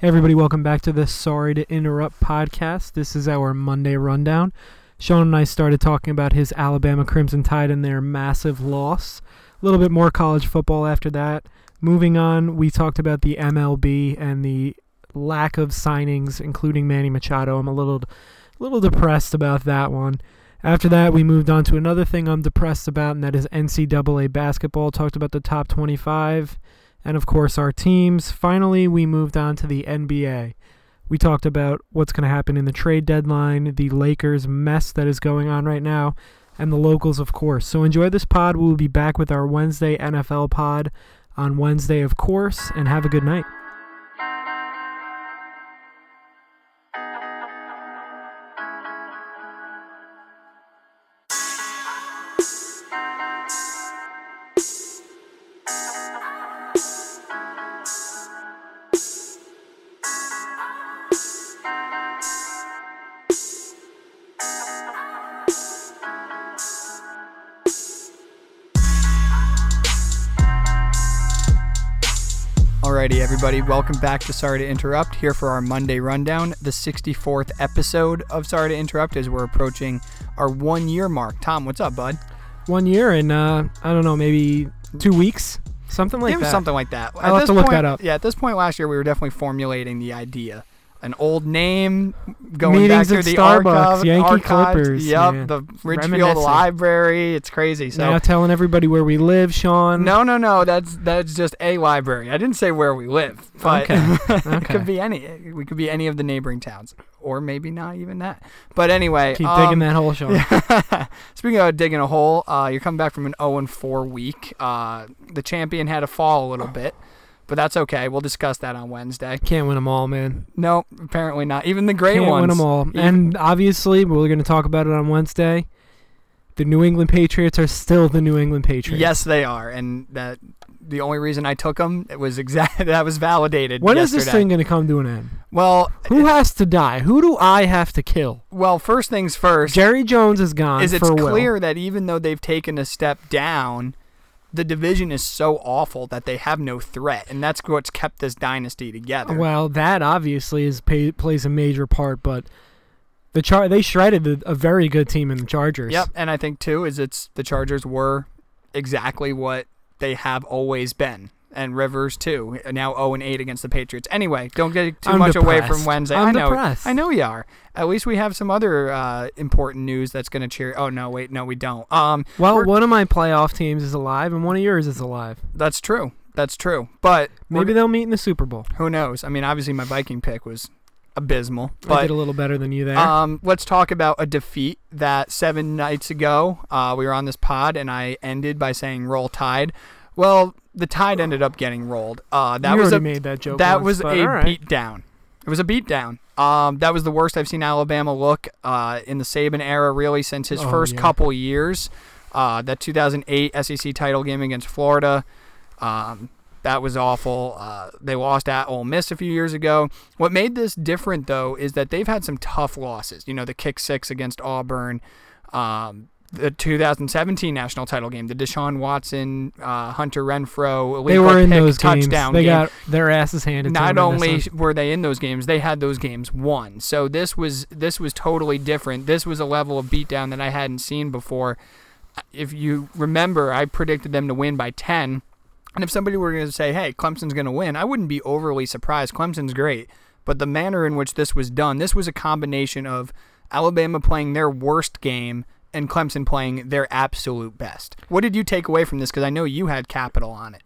Hey everybody, welcome back to the Sorry to Interrupt podcast. This is our Monday rundown. Sean and I started talking about his Alabama Crimson Tide and their massive loss. A little bit more college football after that. Moving on, we talked about the MLB and the lack of signings, including Manny Machado. I'm a little, little depressed about that one. After that, we moved on to another thing I'm depressed about, and that is NCAA basketball. Talked about the top 25 and of course our teams. Finally, we moved on to the NBA. We talked about what's going to happen in the trade deadline, the Lakers mess that is going on right now, and the locals, of course. So enjoy this pod. We will be back with our Wednesday NFL pod on Wednesday, of course, and have a good night. Everybody, welcome back to Sorry to Interrupt. Here for our Monday rundown, the 64th episode of Sorry to Interrupt as we're approaching our one year mark. Tom, what's up, bud? One year and uh, I don't know, maybe two weeks, something like it was that. something like that. I'll have this to look point- that up. Yeah, at this point last year, we were definitely formulating the idea. An old name going Meetings back to the Starbucks, archive, Yankee archives. Clippers, Yep, man. the Richfield Library. It's crazy. So now telling everybody where we live, Sean. No, no, no. That's that's just a library. I didn't say where we live, but Okay, it could be any. We could be any of the neighboring towns, or maybe not even that. But anyway, Keep um, digging that hole, Sean. Speaking of digging a hole, uh, you're coming back from an 0 and 4 week. Uh, the champion had to fall a little bit, but that's okay. We'll discuss that on Wednesday. Can't win them all, man. No, apparently not. Even the great Can't ones. win them all. Even- And obviously, we're going to talk about it on Wednesday. The New England Patriots are still the New England Patriots. Yes, they are, and that the only reason I took them it was exact that was validated. When is yesterday. this thing going to come to an end? Well, Who has to die? Who do I have to kill? well, first things first. Jerry Jones is gone. is it's for Will. clear that even though they've taken a step down, the division is so awful that they have no threat, and that's what's kept this dynasty together. Well, that obviously is pay, plays a major part, but the char they shredded the, a very good team in the Chargers. Yep, and I think too is it's the Chargers were exactly what they have always been, and Rivers too. Now 0 and 8 against the Patriots. Anyway, don't get too I'm much away from Wednesday. I'm I know, depressed. I know you are. At least we have some other uh, important news that's going to cheer. Oh no, wait, no, we don't. Um, Well, one of my playoff teams is alive, and one of yours is alive. that's true. That's true. But Maybe they'll meet in the Super Bowl. who knows? I mean, obviously my Viking pick was abysmal, I did a little better than you there. Um, let's talk about a defeat that seven nights ago uh, we were on this pod, and I ended by saying "Roll Tide." Well, the Tide ended up getting rolled. Uh, that you was already a made that joke. that once, was a right. beat down. It was a beat down. Um, that was the worst I've seen Alabama look uh, in the Saban era, really, since his Oh, first yeah. couple years. Uh, that 2008 SEC title game against Florida. Um, that was awful. Uh, they lost at Ole Miss a few years ago. What made this different, though, is that they've had some tough losses. You know, the kick six against Auburn, um, the 2017 national title game, the Deshaun Watson, uh, Hunter Renfrow, They were in those games. They game. got their asses handed. to Not them in this only were they in those games, they had those games won. So this was this was totally different. This was a level of beatdown that I hadn't seen before. If you remember, I predicted them to win by 10. And if somebody were going to say, "Hey, Clemson's going to win," I wouldn't be overly surprised. Clemson's great, but the manner in which this was done, this was a combination of Alabama playing their worst game and Clemson playing their absolute best. What did you take away from this? Because I know you had capital on it.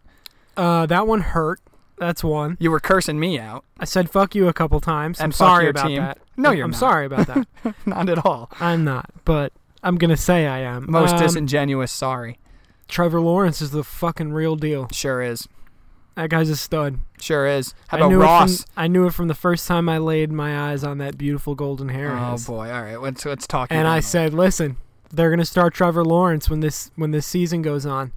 uh, that one hurt. That's one. You were cursing me out. I said "fuck you" a couple times. I'm And sorry about team. that. No, you're I'm not. sorry about that. Not at all. I'm not, but I'm gonna say I am. Most Um, disingenuous. Sorry. Trevor Lawrence is the fucking real deal. Sure is. That guy's a stud. Sure is. How I about knew Ross? From, I knew it from the first time I laid my eyes on that beautiful golden hair. Oh boy. All right. Let's let's talk. And I said, listen, they're gonna start Trevor Lawrence when this when this season goes on.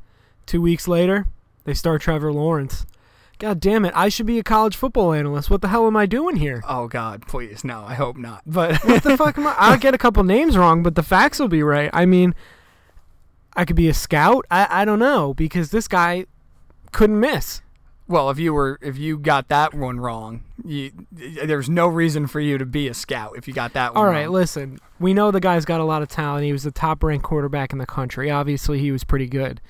Two weeks later, they start Trevor Lawrence. God damn it! I should be a college football analyst. What the hell am I doing here? Oh God, please no. I hope not. But What the fuck am I? I'll get a couple names wrong, but the facts will be right. I mean, I could be a scout. I I don't know because this guy couldn't miss. Well, if you were if you got that one wrong, you, there's no reason for you to be a scout if you got that one All right, wrong. listen. We know the guy's got a lot of talent. He was the top ranked quarterback in the country. Obviously, he was pretty good.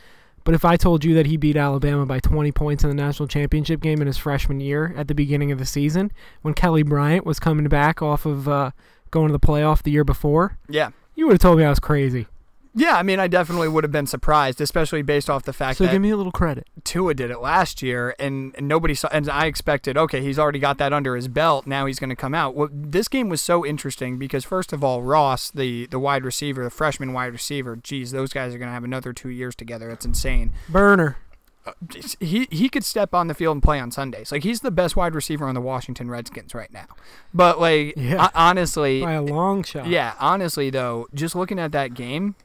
But if I told you that he beat Alabama by 20 points in the national championship game in his freshman year at the beginning of the season, when Kelly Bryant was coming back off of uh, going to the playoff the year before, Yeah. you would have told me I was crazy. Yeah, I mean, I definitely would have been surprised, especially based off the fact So that give me a little credit. Tua did it last year, and, and nobody saw. And I expected, okay, he's already got that under his belt. Now he's going to come out. Well, this game was so interesting because first of all, Ross, the the wide receiver, the freshman wide receiver, geez, those guys are going to have another two years together. It's insane. Burner. He he could step on the field and play on Sundays. Like he's the best wide receiver on the Washington Redskins right now. But like Yeah. ho- honestly, By a long shot. yeah, honestly though, just looking at that game,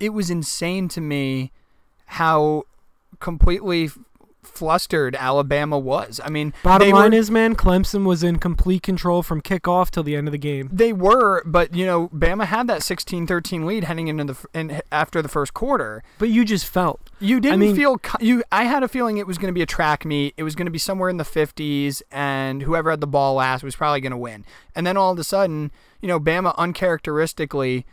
it was insane to me how completely flustered Alabama was. I mean, Bottom line were, is, man, Clemson was in complete control from kickoff till the end of the game. they were, but you know, Bama had that 16-13 lead heading into the in, after the first quarter. But you just felt. You didn't mean- feel you. I had a feeling it was going to be a track meet. It was going to be somewhere in the 50s, and whoever had the ball last was probably going to win. And then all of a sudden, you know, Bama uncharacteristically,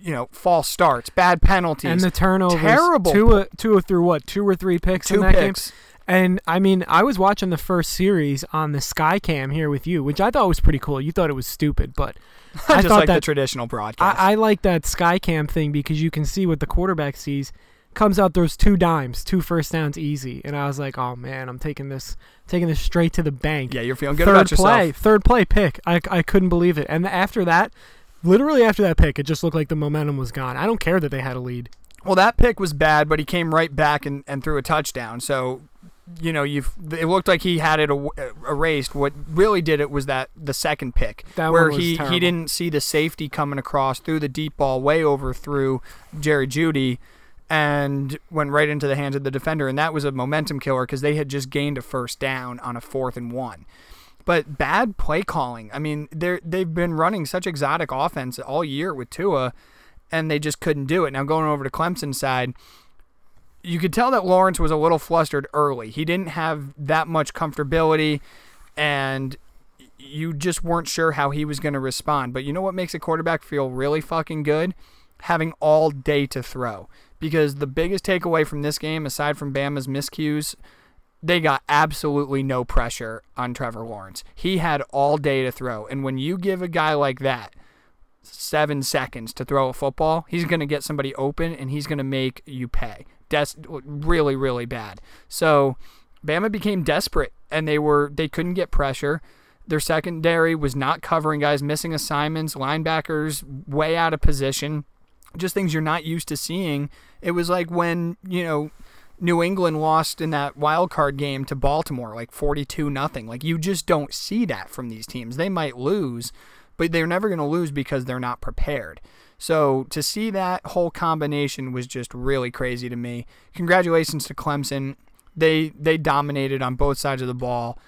you know, false starts, bad penalties, And the turnovers. terrible Two, uh, two through what? Two or three picks two in that picks. game? And I mean, I was watching the first series on the Skycam here with you, which I thought was pretty cool. You thought it was stupid, but I Just thought like the that traditional broadcast. I, I like that Skycam thing because you can see what the quarterback sees. Comes out, those two dimes, two first downs, easy, and I was like, "Oh man, I'm taking this, taking this straight to the bank." yeah, you're feeling good third about yourself. Third play, third play pick. I, I couldn't believe it. And after that, literally after that pick, it just looked like the momentum was gone. I don't care that they had a lead. Well, that pick was bad, but he came right back and, and threw a touchdown. So, you know, you've it looked like he had it a, erased. What really did it was that the second pick, That where he terrible. he didn't see the safety coming across, threw the deep ball way over through Jerry Jeudy, and went right into the hands of the defender, and that was a momentum killer because they had just gained a first down on a fourth and one. But bad play calling. I mean, they're they've been running such exotic offense all year with Tua, and they just couldn't do it. Now going over to Clemson's side, you could tell that Lawrence was a little flustered early. He didn't have that much comfortability, and you just weren't sure how he was going to respond. But you know what makes a quarterback feel really fucking good? Having all day to throw. Because the biggest takeaway from this game, aside from Bama's miscues, they got absolutely no pressure on Trevor Lawrence. He had all day to throw. And when you give a guy like that seven seconds to throw a football, he's going to get somebody open and he's going to make you pay. Des- really, really bad. So Bama became desperate and they were they couldn't get pressure. Their secondary was not covering guys, missing assignments, linebackers way out of position, just things you're not used to seeing. It was like when, you know, New England lost in that wild card game to Baltimore, like 42 nothing. Like you just don't see that from these teams. They might lose, but they're never going to lose because they're not prepared. So to see that whole combination was just really crazy to me. Congratulations to Clemson. They they dominated on both sides of the ball.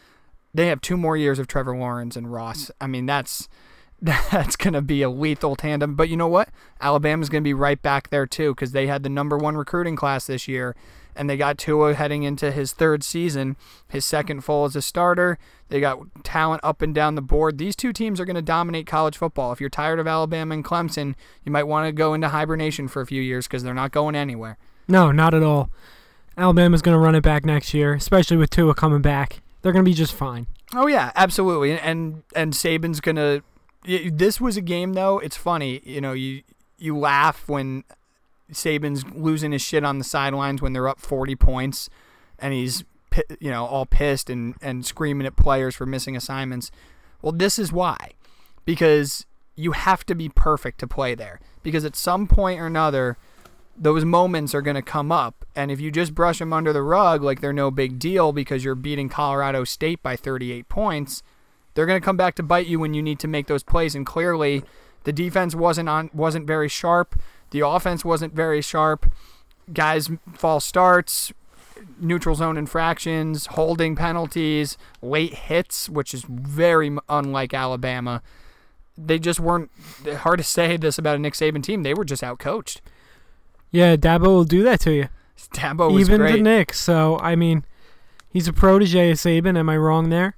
They have two more years of Trevor Lawrence and Ross. I mean, that's that's going to be a lethal tandem. But you know what? Alabama's going to be right back there too because they had the number one recruiting class this year, and they got Tua heading into his third season, his second full as a starter. They got talent up and down the board. These two teams are going to dominate college football. If you're tired of Alabama and Clemson, you might want to go into hibernation for a few years because they're not going anywhere. No, not at all. Alabama's going to run it back next year, especially with Tua coming back. They're going to be just fine. Oh yeah, absolutely. And and Saban's gonna. This was a game though. It's funny, you know. You you laugh when Saban's losing his shit on the sidelines when they're up forty points, and he's you know all pissed and and screaming at players for missing assignments. Well, this is why, because you have to be perfect to play there. Because at some point or another, those moments are going to come up. And if you just brush them under the rug like they're no big deal because you're beating Colorado State by 38 points, they're going to come back to bite you when you need to make those plays. And clearly, the defense wasn't on wasn't very sharp. The offense wasn't very sharp. Guys false starts, neutral zone infractions, holding penalties, late hits, which is very unlike Alabama. They just weren't. Hard to say this about a Nick Saban team. They were just outcoached. Yeah, Dabo will do that to you. Dabo was Even great. the Knicks. So, I mean, He's a protege of Saban. Am I wrong there?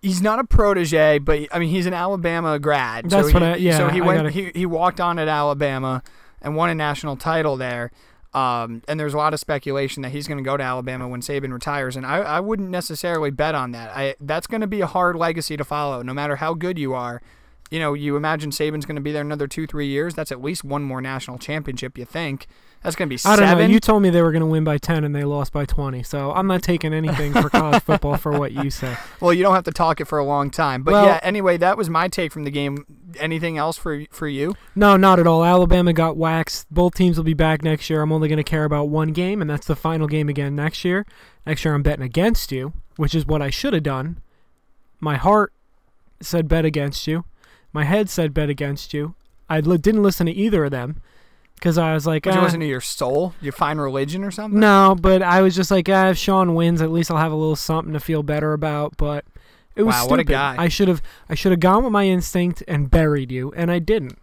He's not a protege, but I mean he's an Alabama grad. That's so what he, I- yeah, So he went. gotta- He, he walked on at Alabama and won a national title there. Um, and there's a lot of speculation that he's going to go to Alabama when Saban retires, and I, I wouldn't necessarily bet on that. I that's going to be a hard legacy to follow, no matter how good you are. You know, you imagine Saban's going to be there another two, three years. That's at least one more national championship. You think that's going to be I don't know. You told me they were going to win by 10 and they lost by 20. So I'm not taking anything for college football for what you say. Well, you don't have to talk it for a long time. But Well- yeah, anyway, that was my take from the game. Anything else for for you? No, not at all. Alabama got waxed. Both teams will be back next year. I'm only going to care about one game, and that's the final game again next year. Next year, I'm betting against you, which is what I should have done. My heart said bet against you. My head said bet against you. I li- didn't listen to either of them because I was like, Would you "Ah." your soul? You find religion or something? no, but I was just like, ah, if Sean wins, at least I'll have a little something to feel better about. But it was Wow, stupid. what a guy. I should have, I should have gone with my instinct and buried you, and I didn't.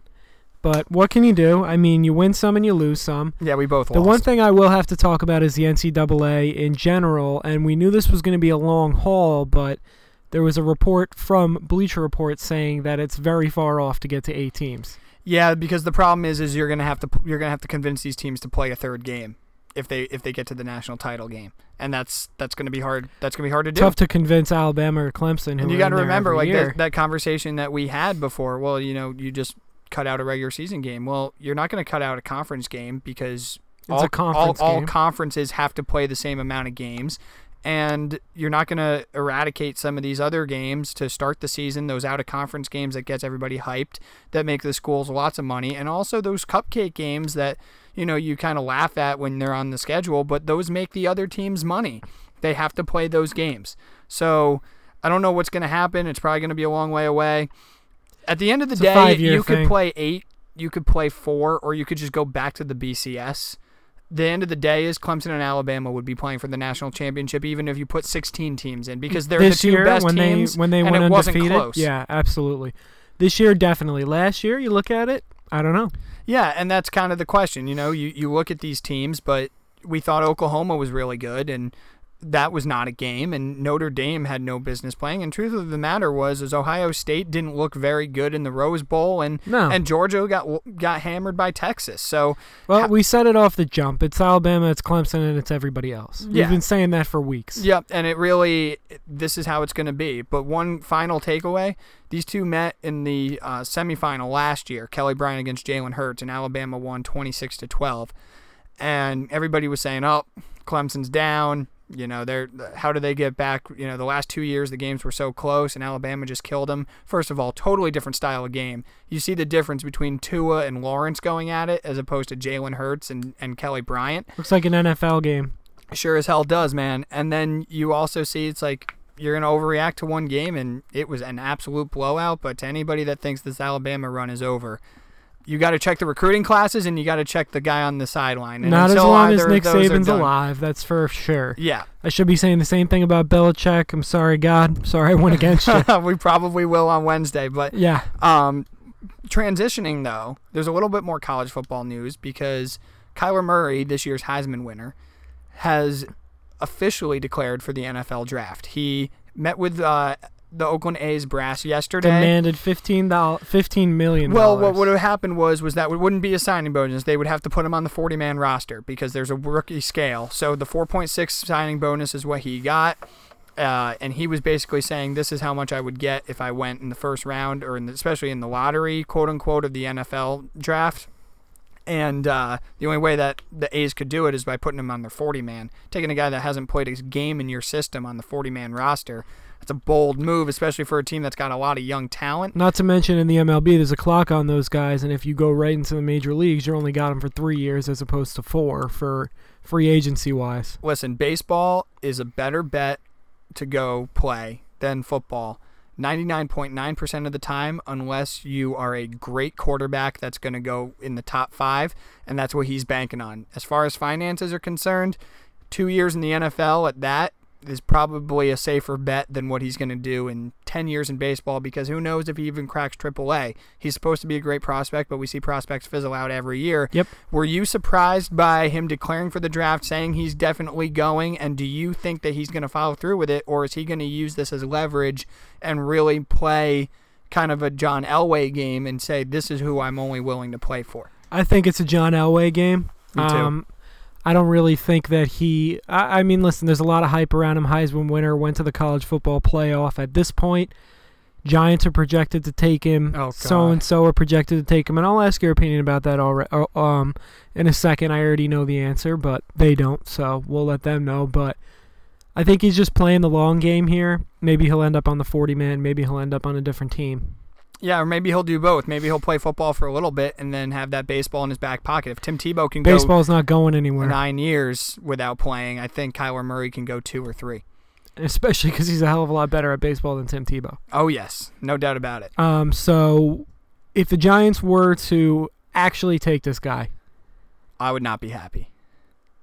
But what can you do? I mean, you win some and you lose some. Yeah, we both The lost. one thing I will have to talk about is the NCAA in general, and we knew this was going to be a long haul, but there was a report from Bleacher Report saying that it's very far off to get to eight teams. Yeah, because the problem is, is you're gonna have to you're gonna have to convince these teams to play a third game if they if they get to the national title game, and that's that's gonna be hard. That's gonna be hard to do. Tough to convince Alabama or Clemson. and you got to remember, like that, that conversation that we had before. Well, you know, you just cut out a regular season game. Well, you're not going to cut out a conference game because It's all, a conference all, all conferences have to play the same amount of games. And you're not going to eradicate some of these other games to start the season, those out of conference games that gets everybody hyped, that make the schools lots of money, and also those cupcake games that, you know, you kind of laugh at when they're on the schedule, but those make the other teams money. They have to play those games. So I don't know what's going to happen. It's probably going to be a long way away. At the end of the It's day, you could play eight, you could play four, or you could just go back to the BCS. The end of the day is Clemson and Alabama would be playing for the national championship, even if you put 16 teams in, because they're this the two year best when teams, they when they and went it wasn't undefeated. close. Yeah, absolutely. This year, definitely. Last year, you look at it. I don't know. Yeah, and that's kind of the question. You know, you, you look at these teams, but we thought Oklahoma was really good, and that was not a game, and Notre Dame had no business playing. And truth of the matter was, is Ohio State didn't look very good in the Rose Bowl, and No. and Georgia got got hammered by Texas. So Well, Ha- we said it off the jump. It's Alabama, it's Clemson, and it's everybody else. Yeah. We've been saying that for weeks. Yep, and it really this is how it's going to be. But one final takeaway: these two met in the uh, semifinal last year. Kelly Bryant against Jalen Hurts, and Alabama won twenty six to twelve. And everybody was saying, "Oh, Clemson's down." You know, they're how do they get back? You know, the last two years the games were so close, and Alabama just killed them. First of all, totally different style of game. You see the difference between Tua and Lawrence going at it, as opposed to Jalen Hurts and, and Kelly Bryant. Looks like an NFL game. Sure as hell does, man. And then you also see it's like you're going to overreact to one game, and it was an absolute blowout. But to anybody that thinks this Alabama run is over, you got to check the recruiting classes and you got to check the guy on the sideline. And Not as long as Nick Saban's alive. That's for sure. Yeah, I should be saying the same thing about Belichick. I'm sorry, God. Sorry I went against you. we probably will on Wednesday. But Yeah. Um, transitioning though, there's a little bit more college football news because Kyler Murray, this year's Heisman winner, has officially declared for the NFL draft. He met with uh, the Oakland A's brass yesterday. Demanded fifteen dollars, fifteen million. Well, what would have happened was was that it wouldn't be a signing bonus. They would have to put him on the 40 man roster because there's a rookie scale. So the 4.6 signing bonus is what he got. Uh, and he was basically saying this is how much I would get if I went in the first round or in the, especially in the lottery, quote unquote, of the NFL draft. And uh, the only way that the A's could do it is by putting him on their 40 man. Taking a guy that hasn't played a game in your system on the 40 man roster, that's a bold move, especially for a team that's got a lot of young talent. Not to mention in the MLB, there's a clock on those guys, and if you go right into the major leagues, you're only got them for three years as opposed to four for free agency wise. listen, baseball is a better bet to go play than football. 99.9% of the time, unless you are a great quarterback that's going to go in the top five, and that's what he's banking on. As far as finances are concerned, two years in the NFL at that, is probably a safer bet than what he's going to do in 10 years in baseball because who knows if he even cracks AAA. He's supposed to be a great prospect, but we see prospects fizzle out every year. Yep. Were you surprised by him declaring for the draft, saying he's definitely going? And do you think that he's going to follow through with it, or is he going to use this as leverage and really play kind of a John Elway game and say, this is who I'm only willing to play for? I think it's a John Elway game. Me too. Um, I don't really think that he. I, I mean, listen, there's a lot of hype around him. Heisman winner, went to the college football playoff. At this point, Giants are projected to take him. Oh, so and so are projected to take him, and I'll ask your opinion about that already. Um, in a second, I already know the answer, but they don't, so we'll let them know. But I think he's just playing the long game here. Maybe he'll end up on the 40 man. Maybe he'll end up on a different team. Yeah, or maybe he'll do both. Maybe he'll play football for a little bit and then have that baseball in his back pocket. If Tim Tebow can go Baseball's not going anywhere, nine years without playing, I think Kyler Murray can go two or three. especially because he's a hell of a lot better at baseball than Tim Tebow. Oh yes, no doubt about it. Um, so if the Giants were to actually take this guy, I would not be happy.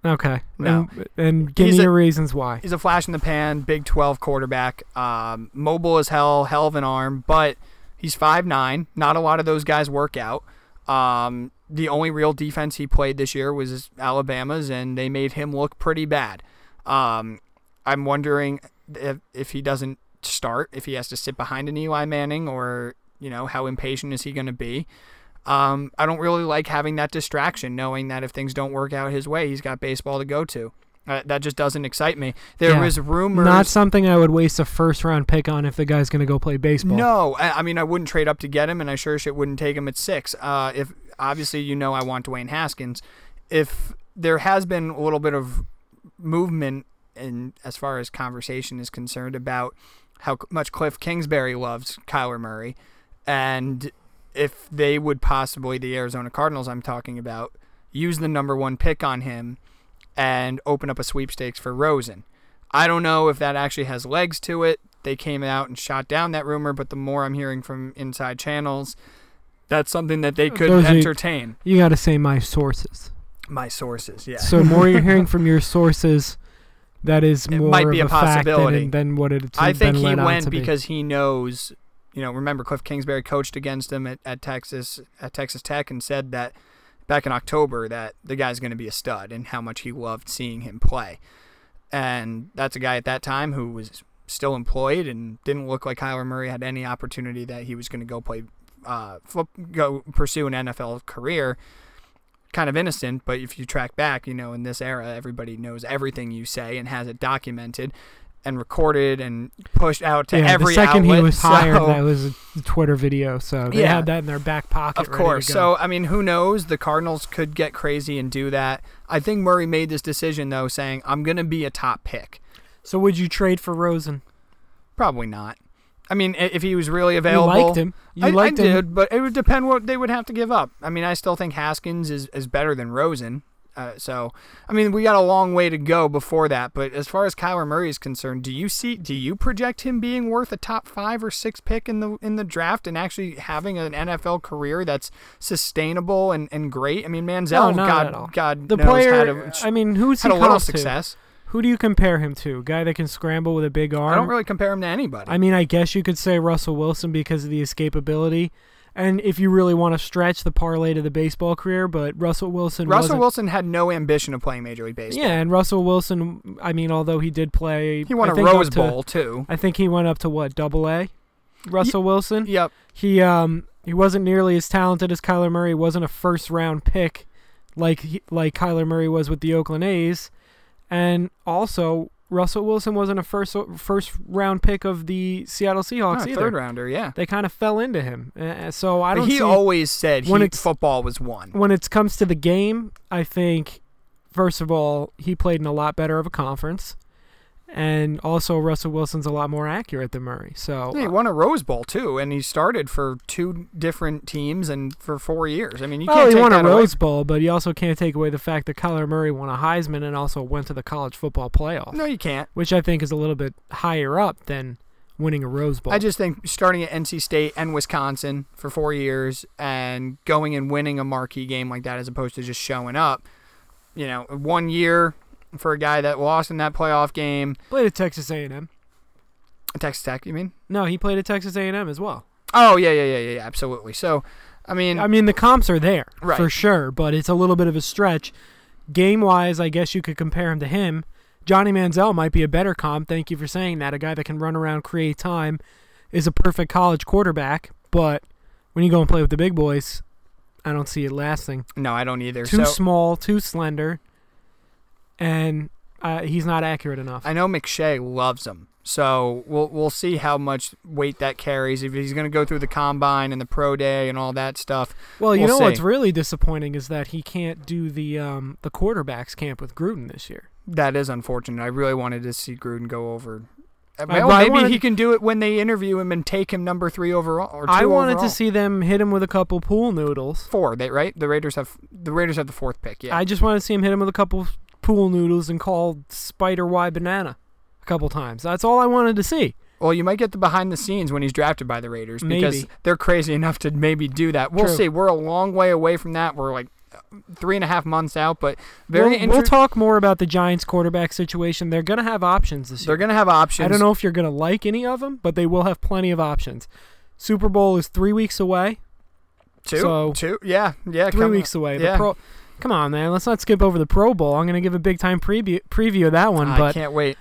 okay, No. and, and give He's me a- your reasons why. He's a flash in the pan, Big 12 quarterback, um, mobile as hell, hell of an arm, but he's 5'9". Not a lot of those guys work out. Um, the only real defense he played this year was Alabama's, and they made him look pretty bad. Um, I'm wondering if, if he doesn't start, if he has to sit behind an Eli Manning, or you know how impatient is he going to be. Um, I don't really like having that distraction, knowing that if things don't work out his way, he's got baseball to go to. Uh, that just doesn't excite me. There Yeah. was rumors. Not something I would waste a first round pick on if the guy's going to go play baseball. No, I, I mean I wouldn't trade up to get him, and I sure shit wouldn't take him at six. Uh, if obviously you know I want Dwayne Haskins, if there has been a little bit of movement in as far as conversation is concerned about how much Cliff Kingsbury loves Kyler Murray, and if they would possibly the Arizona Cardinals I'm talking about use the number one pick on him and open up a sweepstakes for Rosen. I don't know if that actually has legs to it. They came out and shot down that rumor, but the more I'm hearing from inside channels, that's something that they could Those are- entertain. You got to say my sources. My sources, yeah. So more you're hearing from your sources, that is It more might of be a fact than, possibility. than what it's I think he went to be. because he knows, you know, remember Cliff Kingsbury coached against him at, at Texas at Texas Tech and said that back in October that the guy's going to be a stud and how much he loved seeing him play. And that's a guy at that time who was still employed and didn't look like Kyler Murray had any opportunity that he was going to go play uh, foot, go pursue an NFL career. Kind of innocent, but if you track back, you know, in this era, everybody knows everything you say and has it documented and recorded and pushed out to yeah, every the second outlet. he was hired, so- that was a Twitter video, so they Yeah. had that in their back pocket. of course. So I mean, who knows? The Cardinals could get crazy and do that. I think Murray made this decision though, saying I'm going to be a top pick. so would you trade for Rosen? Probably not. I mean, if he was really available, You liked him. You I, liked I him. did, but it would depend what they would have to give up. I mean, I still think Haskins is, is better than Rosen. Uh, so, I mean, we got a long way to go before that. But as far as Kyler Murray is concerned, do you see? Do you project him being worth a top five or six pick in the in the draft and actually having an NFL career that's sustainable and, and great? I mean, Manziel, No, God. God The knows player, had a, I mean, who's had he a little comp to? Who do you compare him to? Guy that can scramble with a big arm? I don't really compare him to anybody. I mean, I guess you could say Russell Wilson because of the escapability. And if you really want to stretch the parlay to the baseball career, but Russell Wilson Russell Wilson had no ambition of playing Major League Baseball. Yeah, and Russell Wilson, I mean, although he did play He won I a Rose to- Bowl too. I think he went up to what, double A? Russell Wilson? Yep. He um he wasn't nearly as talented as Kyler Murray, wasn't a first round pick like he, like Kyler Murray was with the Oakland A's. And also Russell Wilson wasn't a first first round pick of the Seattle Seahawks Oh, either. third rounder, yeah. They kind of fell into him. Uh, so I don't he see always said when he, football was one. when it comes to the game, I think first of all, he played in a lot better of a conference. And also Russell Wilson's a lot more accurate than Murray. So Yeah, he won a Rose Bowl too, and he started for two different teams and for four years. I mean, you well, can't he take won a that away. Rose Bowl, but you also can't take away the fact that Kyler Murray won a Heisman and also went to the college football playoff, No, you can't. which I think is a little bit higher up than winning a Rose Bowl. I just think starting at NC State and Wisconsin for four years and going and winning a marquee game like that as opposed to just showing up, you know, one year for a guy that lost in that playoff game. Played at Texas A&M. Texas Tech, you mean? No, he played at Texas A&M as well. Oh yeah, yeah, yeah, yeah, yeah, absolutely. So, I mean, I mean, the comps are there Right. for sure, but it's a little bit of a stretch. Game wise, I guess you could compare him to him. Johnny Manziel might be a better comp. Thank you for saying that. A guy that can run around, create time, is a perfect college quarterback. But when you go and play with the big boys, I don't see it lasting. no, I don't either. Too so small, too slender, and uh, he's not accurate enough. I know McShay loves him. So we'll we'll see how much weight that carries. If he's going to go through the combine and the pro day and all that stuff. well, you we'll know what's really disappointing is that he can't do the um, the quarterbacks camp with Gruden this year. That is unfortunate. I really wanted to see Gruden go over. Uh, Well, maybe wanted- he can do it when they interview him and take him number three overall or two I wanted overall. to see them hit him with a couple pool noodles. four. They right? The Raiders have the Raiders have the fourth pick. Yeah. I just wanted to see him hit him with a couple pool noodles and called Spider Y banana a couple times. That's all I wanted to see. well, you might get the behind the scenes when he's drafted by the Raiders because Maybe. they're crazy enough to maybe do that. We'll True. see. We're a long way away from that. We're like three and a half months out, but very we'll, inter- we'll talk more about the Giants quarterback situation. They're gonna have options this year. They're gonna have options. I don't know if you're gonna like any of them, but they will have plenty of options. Super Bowl is three weeks away. Two, So- two, yeah, yeah, Three weeks away. The yeah. Pro, come on, man. Let's not skip over the Pro Bowl. I'm gonna give a big time preview preview of that one. I but can't wait.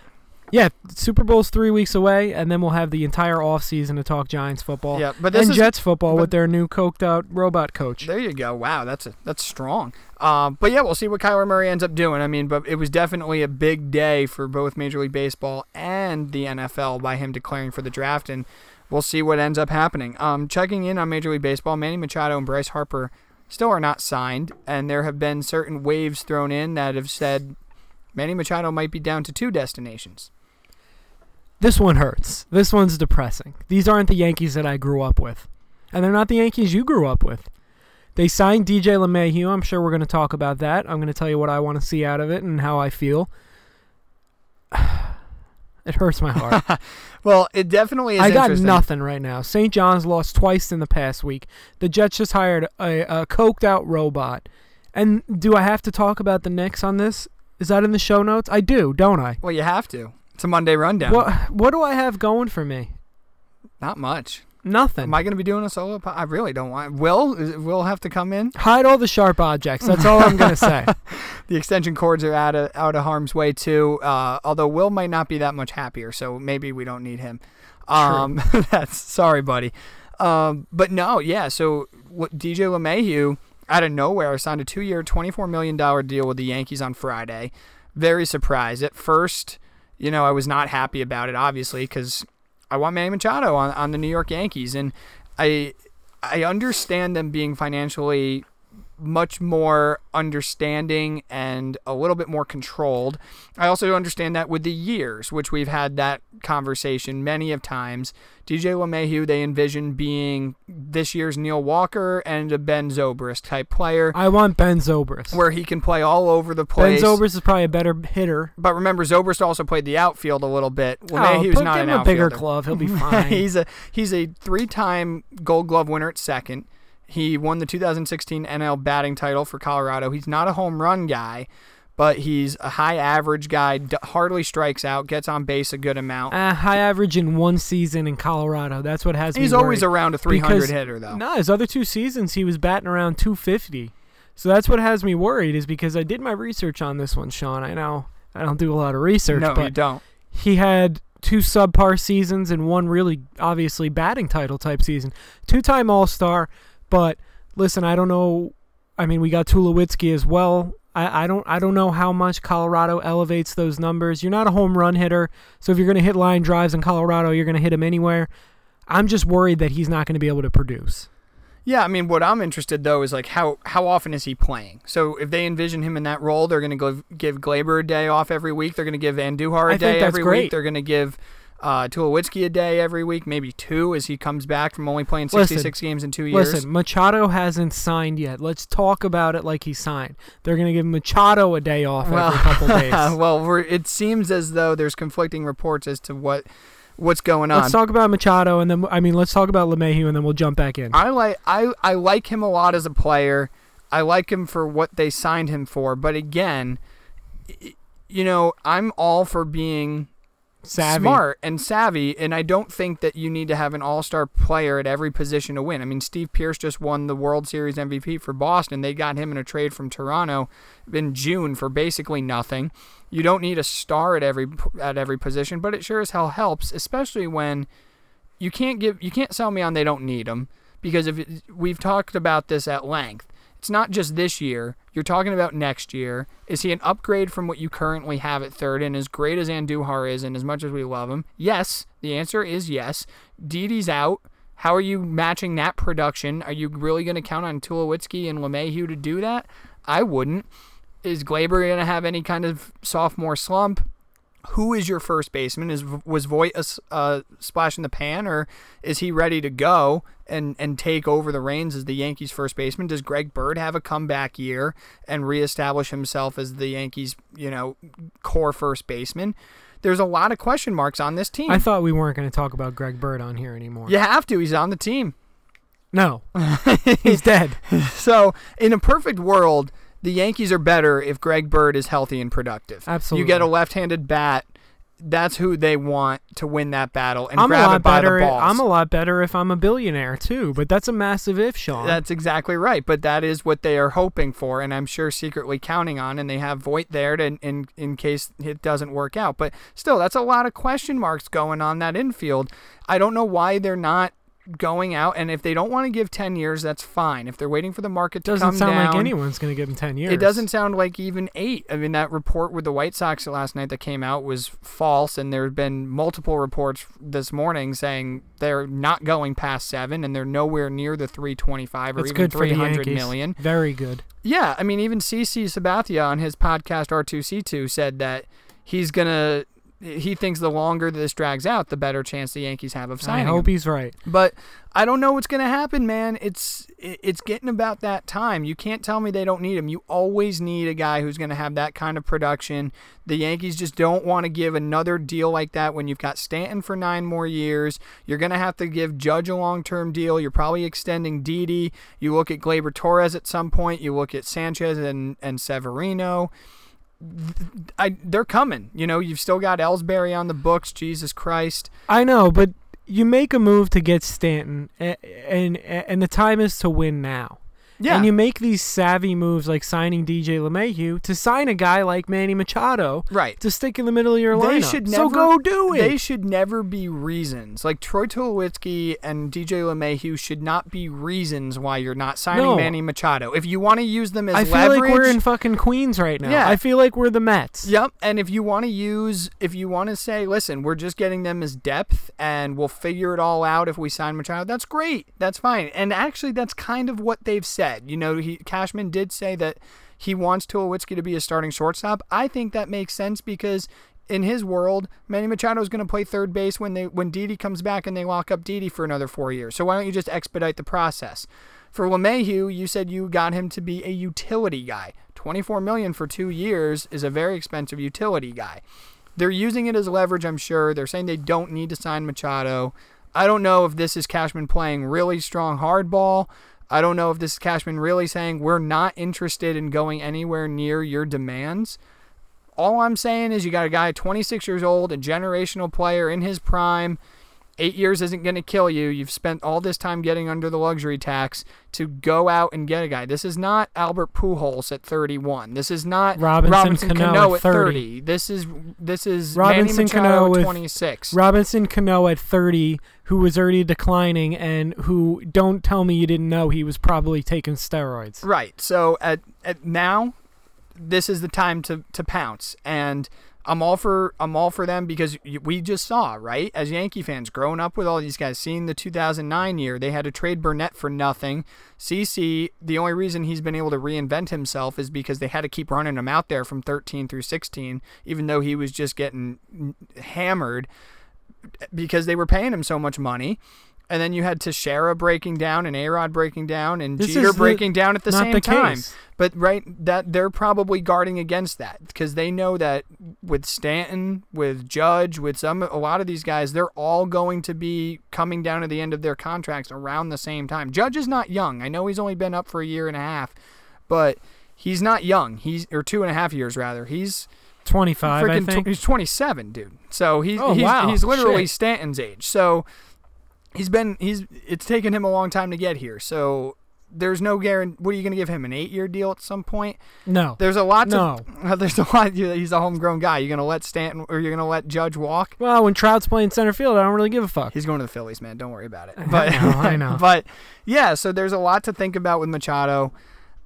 yeah, Super Bowl's three weeks away, and then we'll have the entire offseason to talk Giants football. Yeah, but and is Jets football with their new coked out robot coach. There you go. Wow, that's a, that's strong. Um, but yeah, we'll see what Kyler Murray ends up doing. I mean, but it was definitely a big day for both Major League Baseball and the NFL by him declaring for the draft, and we'll see what ends up happening. Um, checking in on Major League Baseball, Manny Machado and Bryce Harper still are not signed, and there have been certain waves thrown in that have said Manny Machado might be down to two destinations. This one hurts. This one's depressing. These aren't the Yankees that I grew up with. And they're not the Yankees you grew up with. They signed DJ LeMahieu. I'm sure we're going to talk about that. I'm going to tell you what I want to see out of it and how I feel. It hurts my heart. Well, it definitely is. I got nothing right now. St. John's lost twice in the past week. The Jets just hired a, a coked out robot. And do I have to talk about the Knicks on this? Is that in the show notes? I do, don't I? Well, you have to. It's a Monday rundown. What what do I have going for me? Not much. Nothing. Am I going to be doing a solo? Po- I really don't want. Will is- will have to come in. Hide all the sharp objects. That's all I'm gonna say. The extension cords are out of out of harm's way too. Uh, although Will might not be that much happier, so maybe we don't need him. Um, that's sorry, buddy. Um, but no, yeah. So what, DJ LeMahieu out of nowhere signed a two-year, twenty-four million dollar deal with the Yankees on Friday. Very surprised at first. You know, I was not happy about it, obviously, because I want Manny Machado on, on the New York Yankees, and I I understand them being financially much more understanding and a little bit more controlled. I also understand that with the years, which we've had that conversation many of times. DJ LeMahieu, they envision being this year's Neil Walker and a Ben Zobrist type player, I want Ben Zobrist. where he can play all over the place. Ben. Zobrist is probably a better hitter. But remember, Zobrist also played the outfield a little bit. oh, LeMahieu's put, not give an him a bigger outfielder. glove. He'll be fine. he's a he's a three-time Gold Glove winner at second. He won the 2016 NL batting title for Colorado. He's not a home run guy, but he's a high average guy. D- hardly strikes out, gets on base a good amount. uh, high average in one season in Colorado. That's what has me worried. he's always around a 300 Because- hitter though. No, his other two seasons he was batting around 250. So that's what has me worried is because I did my research on this one, Sean. I know I don't do a lot of research, no, you but don't. he had two subpar seasons and one really obviously batting title type season. Two-time All-Star, but listen, I don't know. I mean, we got Tulowitzki as well. I, I don't I don't know how much Colorado elevates those numbers. You're not a home run hitter, so if you're going to hit line drives in Colorado, you're going to hit him anywhere. I'm just worried that he's not going to be able to produce. Yeah, I mean, what I'm interested though is like how how often is he playing? So if they envision him in that role, they're going to give Gleyber a day off every week. They're going to give Andujar a I day every great. week. They're going to give uh, Tulowitzki a day every week, maybe two as he comes back from only playing Listen, 66 games in two years. Listen, Machado hasn't signed yet. Let's talk about it like he signed. They're going to give Machado a day off well, every couple days. well, we're, it seems as though there's conflicting reports as to what what's going on. Let's talk about Machado, and then I mean, let's talk about LeMahieu, and then we'll jump back in. I like I, I like him a lot as a player. I like him for what they signed him for, but again, you know, I'm all for being Savvy. smart and savvy, and I don't think that you need to have an all-star player at every position to win. I mean, Steve Pearce just won the World Series MVP for Boston. They got him in a trade from Toronto in June for basically nothing. You don't need a star at every at every position, but it sure as hell helps, especially when you can't give you can't sell me on they don't need them because if we've talked about this at length. It's not just this year. You're talking about next year. Is he an upgrade from what you currently have at third? And as great as Andujar is, and as much as we love him, yes. The answer is yes. Didi's out. How are you matching that production? Are you really going to count on Tulowitzki and LeMahieu to do that? I wouldn't. Is Gleyber going to have any kind of sophomore slump? Who is your first baseman? Is was Voit a splash in the pan, or is he ready to go and and take over the reins as the Yankees' first baseman? Does Greg Bird have a comeback year and reestablish himself as the Yankees' you know core first baseman? There's a lot of question marks on this team. I thought we weren't going to talk about Greg Bird on here anymore. you have to. He's on the team. No. He's dead. So in a perfect world, the Yankees are better if Greg Bird is healthy and productive. Absolutely. You get a left-handed bat. That's who they want to win that battle and I'm a grab lot it by better. the balls. I'm a lot better if I'm a billionaire too, but that's a massive if, Sean. That's exactly right. But that is what they are hoping for, and I'm sure secretly counting on. And they have Voit there to, in in case it doesn't work out. But still, that's a lot of question marks going on that infield. I don't know why they're not going out. And if they don't want to give ten years, that's fine. If they're waiting for the market to doesn't come sound like anyone's going to give him ten years. It doesn't sound like even eight. I mean, that report with the White Sox last night that came out was false, and there have been multiple reports this morning saying they're not going past seven, and they're nowhere near the 325 or That's even good for the 300 Yankees. million. Very good. Yeah, I mean, even CC Sabathia on his podcast R2C2 said that he's gonna. He thinks the longer this drags out, the better chance the Yankees have of signing him. I hope he's right. But I don't know what's going to happen, man. It's it's getting about that time. You can't tell me they don't need him. You always need a guy who's going to have that kind of production. The Yankees just don't want to give another deal like that when you've got Stanton for 9 more years. You're going to have to give Judge a long-term deal. You're probably extending Didi. You look at Gleyber Torres at some point. You look at Sanchez and and Severino. I they're coming. You know, you've still got Ellsbury on the books. Jesus Christ. I know, but you make a move to get Stanton, and and, and the time is to win now. Yeah. And you make these savvy moves like signing DJ LeMahieu to sign a guy like Manny Machado right. to stick in the middle of your They lineup. should so go do it. They should never be reasons. Like Troy Tulowitzki and DJ LeMahieu should not be reasons why you're not signing No. Manny Machado. If you want to use them as I feel leverage, like we're in fucking Queens right now. Yeah. I feel like we're the Mets. Yep, and if you want to use, if you want to say, listen, we're just getting them as depth, and we'll figure it all out if we sign Machado. That's great. That's fine. And actually, that's kind of what they've said. You know, he Cashman did say that he wants Tulowitzki to be a starting shortstop. I think that makes sense because. In his world, Manny Machado is going to play third base when they when Didi comes back and they lock up Didi for another four years. So why don't you just expedite the process? For LeMahieu, you said you got him to be a utility guy. 24 million for 2 years is a very expensive utility guy. They're using it as leverage, I'm sure. They're saying they don't need to sign Machado. I don't know if this is Cashman playing really strong hardball. I don't know if this is Cashman really saying we're not interested in going anywhere near your demands. All I'm saying is you got a guy 26 years old, a generational player in his prime. Eight years isn't going to kill you. You've spent all this time getting under the luxury tax to go out and get a guy. This is not Albert Pujols at 31. This is not Robinson Cano Cano at at 30. This is this is Robinson Manny Machado Cano at 26. Robinson Cano at 30, who was already declining, and who don't tell me you didn't know he was probably taking steroids. Right. So at, at now, this is the time to to pounce, and I'm all for I'm all for them because we just saw right as Yankee fans growing up with all these guys, seeing the 2009 year, they had to trade Burnett for nothing. CC, the only reason he's been able to reinvent himself is because they had to keep running him out there from 13 through 16, even though he was just getting hammered because they were paying him so much money. And then you had Teixeira breaking down and Arod breaking down and This Jeter is the- breaking down at the same the time. case. But right, that they're probably guarding against that because they know that with Stanton, with Judge, with some a lot of these guys, they're all going to be coming down to the end of their contracts around the same time. Judge is not young. I know he's only been up for a year and a half, but he's not young. He's or two and a half years rather. He's 25, I freaking tw- he's 27, dude. So he's Oh, he's, wow. he's literally Shit. Stanton's age. So he's been he's it's taken him a long time to get here. So there's no guarantee. What are you going to give him an eight-year deal at some point? no. There's a lot. To, No. there's a lot. He's a homegrown guy. You're going to let Stanton or you're going to let Judge walk? Well, when Trout's playing center field, I don't really give a fuck. He's going to the Phillies, man. Don't worry about it. I But know, I know. but yeah, so there's a lot to think about with Machado.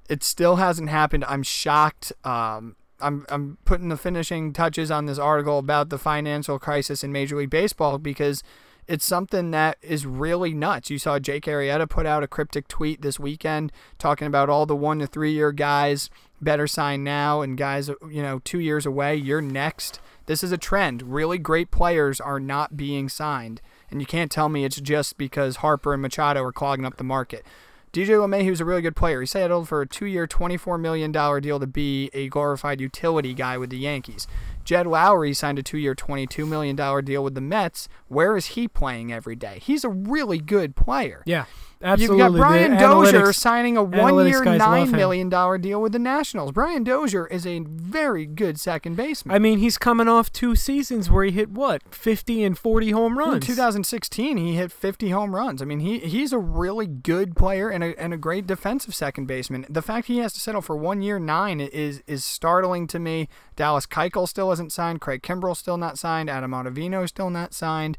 It still hasn't happened. I'm shocked. Um, I'm I'm putting the finishing touches on this article about the financial crisis in Major League Baseball because it's something that is really nuts. You saw Jake Arrieta put out a cryptic tweet this weekend talking about all the one to three year guys better sign now and guys you know two years away. You're next. This is a trend. Really great players are not being signed, and you can't tell me it's just because Harper and Machado are clogging up the market. DJ LeMahieu is a really good player. He settled for a two-year, $24 million deal to be a glorified utility guy with the Yankees. Jed Lowrie signed a two-year, $22 million deal with the Mets. Where is he playing every day? He's a really good player. yeah, absolutely. You've got Brian the Dozier signing a love nine him. million dollar deal with the Nationals. Brian Dozier is a very good second baseman. I mean, he's coming off two seasons where he hit what, 50 and 40 home runs. In 2016, he hit 50 home runs. I mean, he he's a really good player and a, and a great defensive second baseman. The fact he has to settle for one year nine is is startling to me. Dallas Keuchel still isn't signed. Craig Kimbrel still not signed. Adam Ottavino still not signed,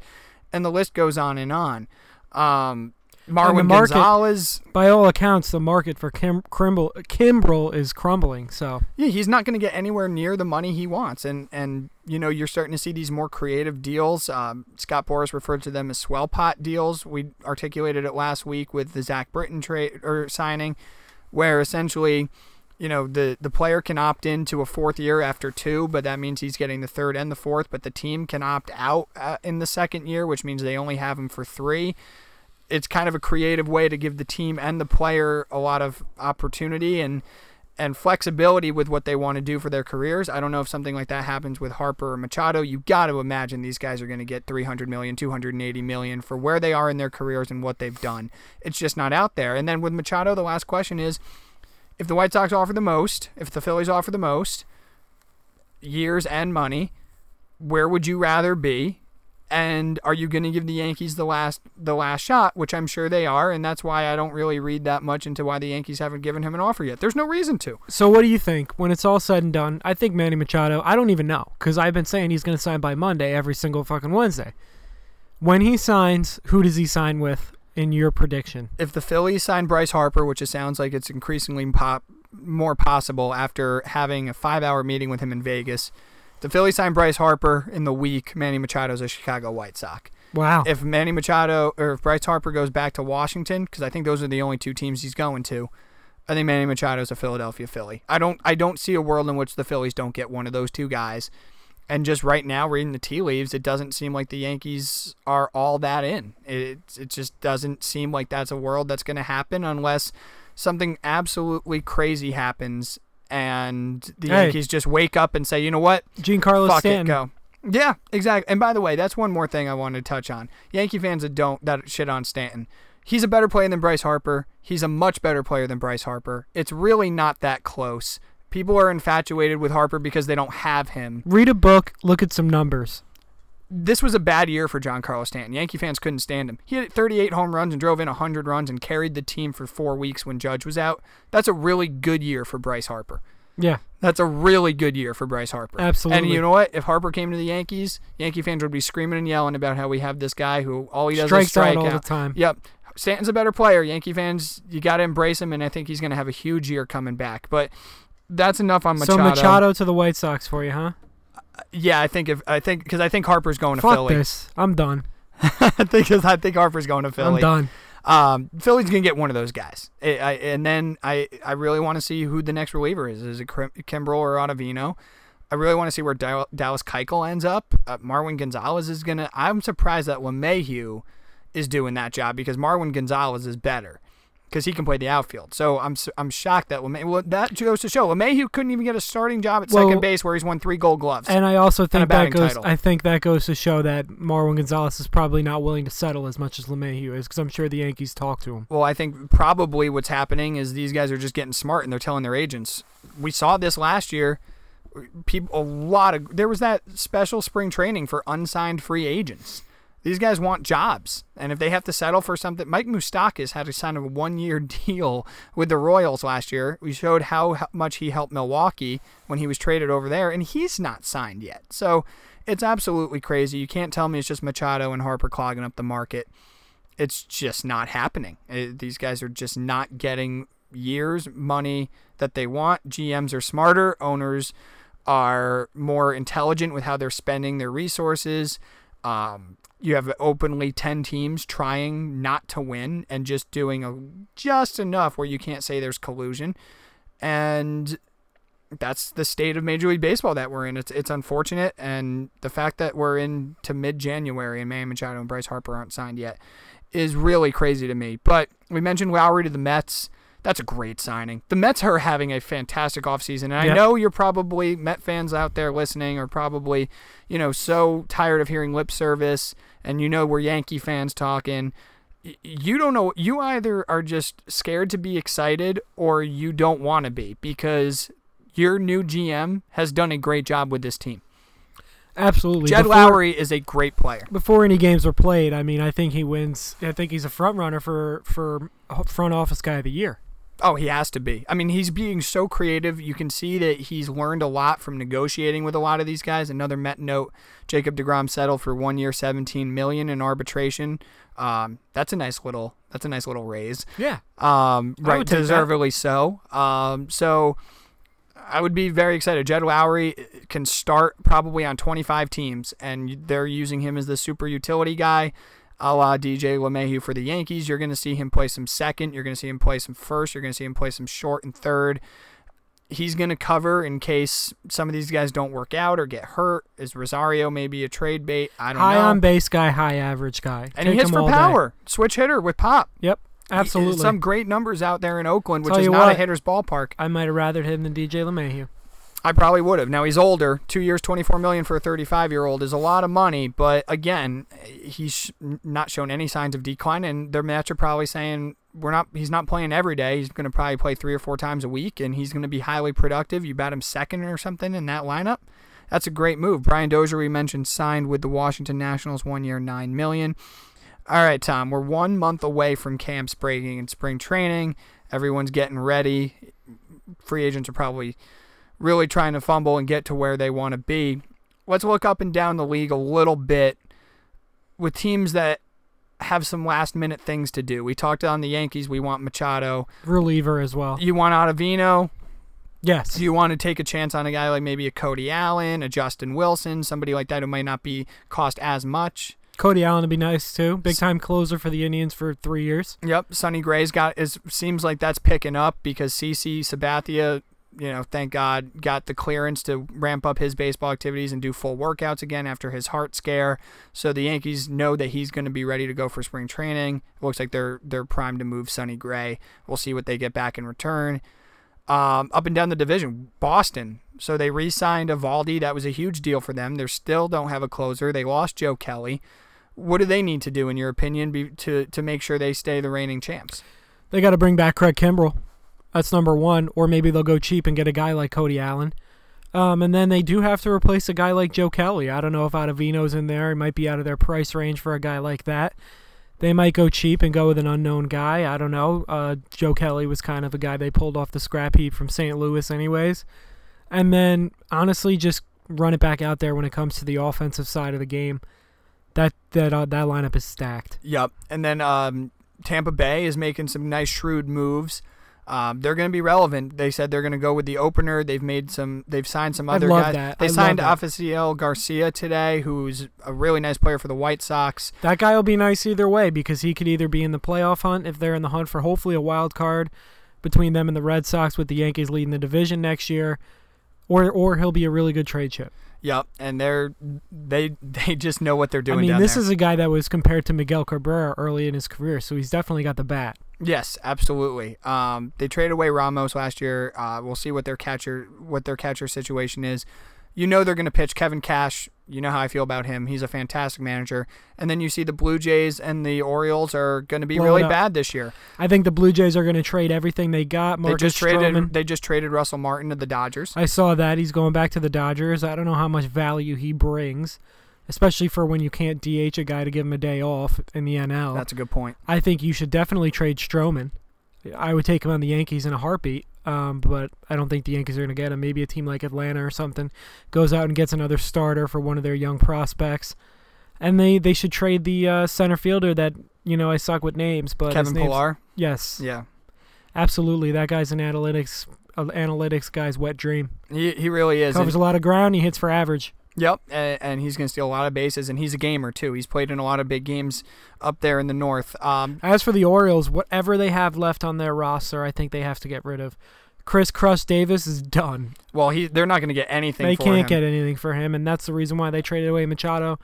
and the list goes on and on. Um, Marwin market- Gonzalez, By all accounts, the market for Kim, Kimbrel, Kimbrel is crumbling. So yeah, he's not going to get anywhere near the money he wants, and and you know you're starting to see these more creative deals. Um, Scott Boras referred to them as swell pot deals. We articulated it last week with the Zach Britton trade or signing, where essentially, you know, the the player can opt into a fourth year after two, but that means he's getting the third and the fourth. But the team can opt out uh, in the second year, which means they only have him for three. It's kind of a creative way to give the team and the player a lot of opportunity and and flexibility with what they want to do for their careers. I don't know if something like that happens with Harper or Machado. You got to imagine these guys are going to get 300 million, 280 million for where they are in their careers and what they've done. It's just not out there. And then with Machado, the last question is if the White Sox offer the most, if the Phillies offer the most, years and money, where would you rather be? And are you going to give the Yankees the last the last shot, which I'm sure they are, and that's why I don't really read that much into why the Yankees haven't given him an offer yet. There's no reason to. So what do you think when it's all said and done? I think Manny Machado. I don't even know because I've been saying he's going to sign by Monday every single fucking Wednesday. When he signs, who does he sign with? In your prediction, if the Phillies sign Bryce Harper, which it sounds like it's increasingly pop, more possible after having a five-hour meeting with him in Vegas, the Phillies sign Bryce Harper in the week. Manny Machado's a Chicago White Sox. wow. If Manny Machado or if Bryce Harper goes back to Washington, because I think those are the only two teams he's going to, I think Manny Machado's a Philadelphia Philly. I don't I don't see a world in which the Phillies don't get one of those two guys. And just right now, reading the tea leaves, it doesn't seem like the Yankees are all that in. It it just doesn't seem like that's a world that's going to happen unless something absolutely crazy happens and the Hey. Yankees just wake up and say, you know what, Giancarlo fuck Stanton. it, go. Yeah, exactly. And by the way, that's one more thing I wanted to touch on. Yankee fans that don't that shit on Stanton. He's a better player than Bryce Harper. He's a much better player than Bryce Harper. It's really not that close. People are infatuated with Harper because they don't have him. Read a book. Look at some numbers. This was a bad year for Giancarlo Stanton. Yankee fans couldn't stand him. He hit 38 home runs and drove in 100 runs and carried the team for four weeks when Judge was out. That's a really good year for Bryce Harper. Yeah, That's a really good year for Bryce Harper. Absolutely. And you know what? If Harper came to the Yankees, Yankee fans would be screaming and yelling about how we have this guy who all he does strikes is strike out all out. the time. Yep. Stanton's a better player. Yankee fans, you got to embrace him, and I think he's going to have a huge year coming back. But that's enough on Machado. So Machado to the White Sox for you, huh? Yeah, I think if I think because I think Harper's going to Fuck Philly. this. I'm done. I think I think Harper's going to Philly. I'm done. Um, Philly's gonna get one of those guys, I, I, and then I, I really want to see who the next reliever is. Is it Kim- Kimbrel or Ottavino? I really want to see where Dal- Dallas Keuchel ends up. Uh, Marwin Gonzalez is gonna. I'm surprised that LeMahieu is doing that job because Marwin Gonzalez is better because he can play the outfield. So I'm I'm shocked that LeMay. Well, that goes to show LeMahieu couldn't even get a starting job at Well, second base where he's won three Gold Gloves. And I also think that goes. title. I think that goes to show that Marwin Gonzalez is probably not willing to settle as much as LeMahieu is, because I'm sure the Yankees talk to him. Well, I think probably what's happening is these guys are just getting smart and they're telling their agents. We saw this last year. people a lot of there was that special spring training for unsigned free agents. These guys want jobs, and if they have to settle for something, Mike Moustakas had to sign of a one-year deal with the Royals last year. We showed how, much he helped Milwaukee when he was traded over there, and he's not signed yet. So it's absolutely crazy. You can't tell me it's just Machado and Harper clogging up the market. It's just not happening. It, these guys are just not getting years money that they want. GMs are smarter, owners are more intelligent with how they're spending their resources. Um, you have openly 10 teams trying not to win and just doing a, just enough where you can't say there's collusion. And that's the state of Major League Baseball that we're in. It's it's unfortunate, and the fact that we're into mid January and Manny Machado and Bryce Harper aren't signed yet is really crazy to me. But we mentioned Lowrie to the Mets. That's a great signing. The Mets are having a fantastic offseason. And I Yep. know you're probably Met fans out there listening are probably, you know, so tired of hearing lip service and you know we're Yankee fans talking. You don't know you either are just scared to be excited or you don't want to be because your new GM has done a great job with this team. Absolutely. Jed Before- Lowrie is a great player. Before any games were played, I mean, I think he wins. I think he's a front runner for for front office guy of the year. Oh, he has to be. I mean, he's being so creative. You can see that he's learned a lot from negotiating with a lot of these guys. Another Met note: Jacob deGrom settled for one year, seventeen million in arbitration. Um, that's a nice little. That's a nice little raise. Yeah. Um, right, would take that. deservedly so. Um, so I would be very excited. Jed Lowrie can start probably on 25 teams, and they're using him as the super utility guy, a la DJ LeMahieu for the Yankees. You're going to see him play some second. You're going to see him play some first. You're going to see him play some short and third. He's going to cover in case some of these guys don't work out or get hurt. Is Rosario maybe a trade bait? I don't High know. High on base guy, high average guy. and Take he hits for all day. power. Switch hitter with pop. Yep. Absolutely. Some great numbers out there in Oakland, which Tell is you not a hitter's ballpark. I might have rathered him than DJ LeMahieu. I probably would have. Now he's older. Two years, twenty-four million for a thirty-five-year-old is a lot of money. But again, he's not shown any signs of decline, and their match are probably saying we're not. He's not playing every day. He's going to probably play three or four times a week, and he's going to be highly productive. You bat him second or something in that lineup. That's a great move. Brian Dozier, we mentioned, signed with the Washington Nationals, one year, nine million. All right, Tom, we're one month away from camps breaking and spring training. Everyone's getting ready. Free agents are probably really trying to fumble and get to where they want to be. Let's look up and down the league a little bit with teams that have some last minute things to do. We talked on the Yankees, we want Machado. Reliever as well. You want Ottavino. Yes. Do you want to take a chance on a guy like maybe a Cody Allen, a Justin Wilson, somebody like that who might not be cost as much? Cody Allen would be nice too. Big time closer for the Indians for three years. Yep, Sonny Gray's got is seems like that's picking up because CC Sabathia, you know, thank God got the clearance to ramp up his baseball activities and do full workouts again after his heart scare. So the Yankees know that he's going to be ready to go for spring training. It looks like they're they're primed to move Sonny Gray. We'll see what they get back in return. Um, up and down the division, Boston. So they re-signed Eovaldi. That was a huge deal for them. They still don't have a closer. They lost Joe Kelly. What do they need to do, in your opinion, be, to to make sure they stay the reigning champs? They got to bring back Craig Kimbrel. That's number one. Or maybe they'll go cheap and get a guy like Cody Allen. Um, and then they do have to replace a guy like Joe Kelly. I don't know if Ottavino's in there. He might be out of their price range for a guy like that. They might go cheap and go with an unknown guy. I don't know. Uh, Joe Kelly was kind of a guy they pulled off the scrap heap from St. Louis, anyways. And then, honestly, just run it back out there when it comes to the offensive side of the game. That that uh, that lineup is stacked. Yep. And then um, Tampa Bay is making some nice shrewd moves. Um, they're going to be relevant. They said they're going to go with the opener. They've made some. They've signed some other guys. that. They I signed that. Avisail Garcia today, who's a really nice player for the White Sox. That guy will be nice either way because he could either be in the playoff hunt if they're in the hunt for hopefully a wild card between them and the Red Sox with the Yankees leading the division next year, or or he'll be a really good trade chip. Yep. And they're they they just know what they're doing. I mean, this there. is a guy that was compared to Miguel Cabrera early in his career, so he's definitely got the bat. Yes, absolutely. Um, they traded away Ramos last year. Uh, we'll see what their catcher what their catcher situation is. You know they're going to pitch Kevin Cash You know how I feel about him. He's a fantastic manager. And then you see the Blue Jays and the Orioles are going to be really up. bad this year. I think the Blue Jays are going to trade everything they got. Marcus they just traded. Stroman. They just traded Russell Martin to the Dodgers. I saw that he's going back to the Dodgers. I don't know how much value he brings, especially for when you can't DH a guy to give him a day off in the NL. That's a good point. I think you should definitely trade Stroman. I would take him on the Yankees in a heartbeat, um, but I don't think the Yankees are going to get him. Maybe a team like Atlanta or something goes out and gets another starter for one of their young prospects, and they they should trade the uh, center fielder that you know I suck with names, but Kevin Pillar. Yes, Yeah. absolutely. That guy's an analytics uh, analytics guy's wet dream. He, he really is. Covers a lot of ground. He hits for average. Yep, and, he's going to steal a lot of bases, and he's a gamer too. He's played in a lot of big games up there in the north. Um, As for the Orioles, whatever they have left on their roster, I think they have to get rid of. Chris Crush Davis is done. well, he they're not going to get anything. They can't him. get anything for him, and that's the reason why they traded away Machado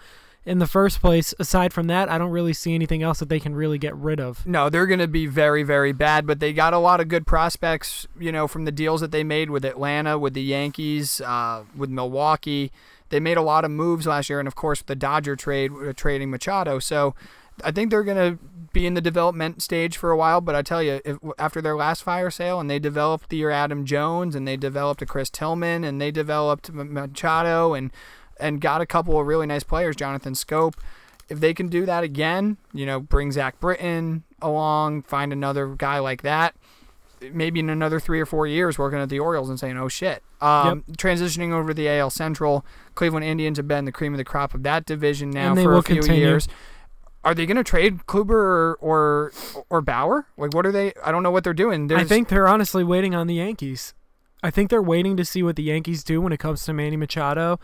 in the first place. Aside from that, I don't really see anything else that they can really get rid of. No, they're going to be very, very bad, but they got a lot of good prospects, you know, from the deals that they made with Atlanta, with the Yankees, uh, with Milwaukee. They made a lot of moves last year, and of course, the Dodger trade, uh, trading Machado. So I think they're going to be in the development stage for a while, but I tell you, if, after their last fire sale and they developed the year Adam Jones and they developed a Chris Tillman and they developed Machado and, and got a couple of really nice players, Jonathan Schoop if they can do that again, you know, bring Zach Britton along, find another guy like that, maybe in another three or four years working at the Orioles and saying, oh shit. Um, Transitioning over to the AL Central, Cleveland Indians have been the cream of the crop of that division now for a few continue. years. Are they going to trade Kluber or, or or Bauer? Like, what are they? I don't know what they're doing. There's, I think they're honestly waiting on the Yankees. I think they're waiting to see what the Yankees do when it comes to Manny Machado.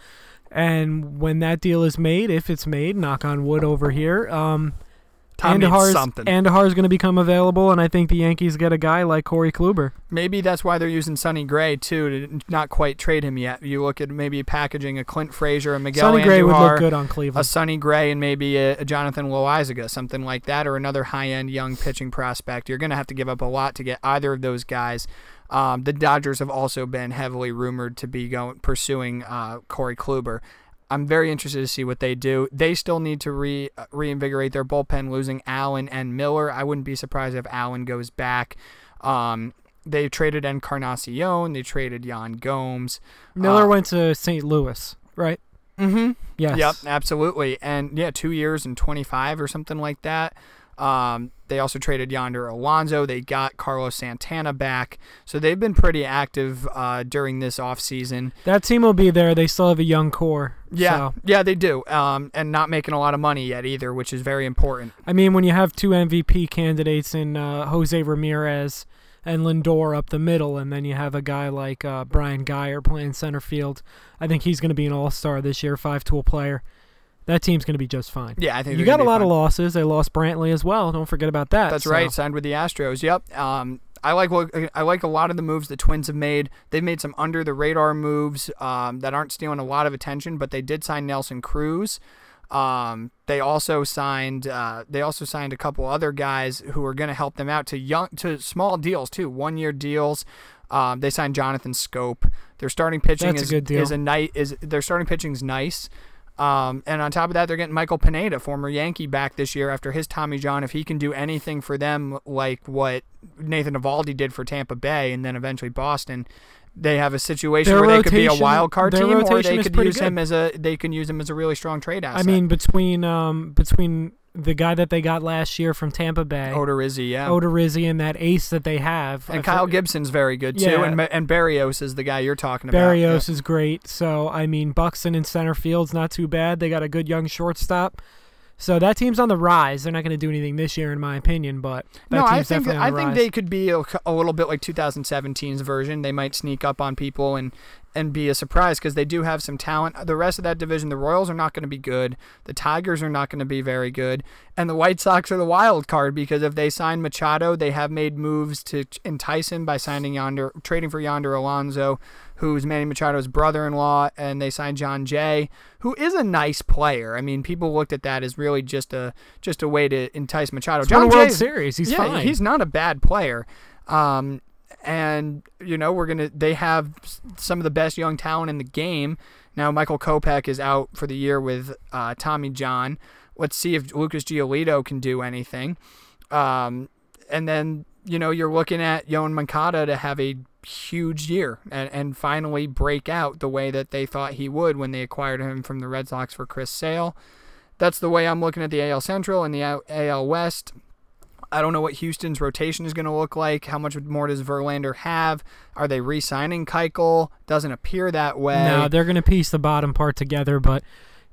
And when that deal is made, if it's made, knock on wood over here, um, Tom needs something. Going to become available, and I think the Yankees get a guy like Corey Kluber. Maybe that's why they're using Sonny Gray too to not quite trade him yet. You look at maybe packaging a Clint Frazier, a Miguel Sonny Gray would look good on Cleveland. a. Sonny Gray and maybe a, a Jonathan Loaisiga, something like that, or another high-end young pitching prospect. You're going to have to give up a lot to get either of those guys. Um, the Dodgers have also been heavily rumored to be going pursuing uh, Corey Kluber. I'm very interested to see what they do. They still need to re uh, reinvigorate their bullpen, losing Allen and Miller. I wouldn't be surprised if Allen goes back. Um, they traded Encarnacion. They traded Yan Gomes. Miller uh, went to St. Louis, right? Mm-hmm. Yes. Yep, absolutely. And yeah, two years and 25 or something like that. Um, they also traded Yonder Alonso. They got Carlos Santana back. So they've been pretty active uh, during this offseason. That team will be there. They still have a young core. Yeah, So, yeah, they do. Um, and not making a lot of money yet either, which is very important. I mean, when you have two MVP candidates in uh, Jose Ramirez and Lindor up the middle, and then you have a guy like uh, Brian Geyer playing center field, I think he's going to be an all star this year, five tool player. That team's going to be just fine. Yeah, I think You got a lot of losses. They lost Brantley as well. Don't forget about that. That's So, right. Signed with the Astros. Yep. Um, I like what I like a lot of the moves the Twins have made. They've made some under the radar moves um, that aren't stealing a lot of attention, but they did sign Nelson Cruz. Um, they also signed uh, they also signed a couple other guys who are going to help them out to young to small deals too, one year deals. Um, they signed Jonathan Schoop. Their starting pitching That's a is good deal. is a night is their starting pitching's nice. Um, and on top of that, they're getting Michael Pineda, former Yankee, back this year after his Tommy John. If he can do anything for them like what Nathan Eovaldi did for Tampa Bay and then eventually Boston, they have a situation Their where they could be a wild card team, or they could use him as a they can use him as a really strong trade asset. I mean, between um between the guy that they got last year from Tampa Bay, Odorizzi, yeah. Odorizzi, and that ace that they have, I and Kyle for- Gibson's very good too, Yeah. and and Berrios is the guy you're talking about. Berrios is great. So I mean, Buxton in center field's not too bad. They got a good young shortstop. So that team's on the rise. They're not going to do anything this year, in my opinion, but that no, team's I think definitely I think rise. they could be a, a little bit like 2017's version. They might sneak up on people and and be a surprise because they do have some talent. The rest of that division, the Royals are not going to be good. The Tigers are not going to be very good, and the White Sox are the wild card because if they sign Machado, they have made moves to entice him by signing Yonder, trading for Yonder Alonso, who's Manny Machado's brother-in-law, and they signed Jon Jay, who is a nice player. I mean, people looked at that as really just a just a way to entice Machado. Won John a World Series. He's yeah, fine. he's not a bad player. Um, and you know we're gonna. They have some of the best young talent in the game. Now Michael Kopech is out for the year with uh, Tommy John. Let's see if Lucas Giolito can do anything. Um, and then you know you're looking at Yoan Moncada to have a huge year and, and finally break out the way that they thought he would when they acquired him from the Red Sox for Chris Sale. That's the way I'm looking at the AL Central and the AL West. I don't know what Houston's rotation is going to look like. How much more does Verlander have? Are they re-signing Keuchel? Doesn't appear that way. No, they're gonna piece the bottom part together, but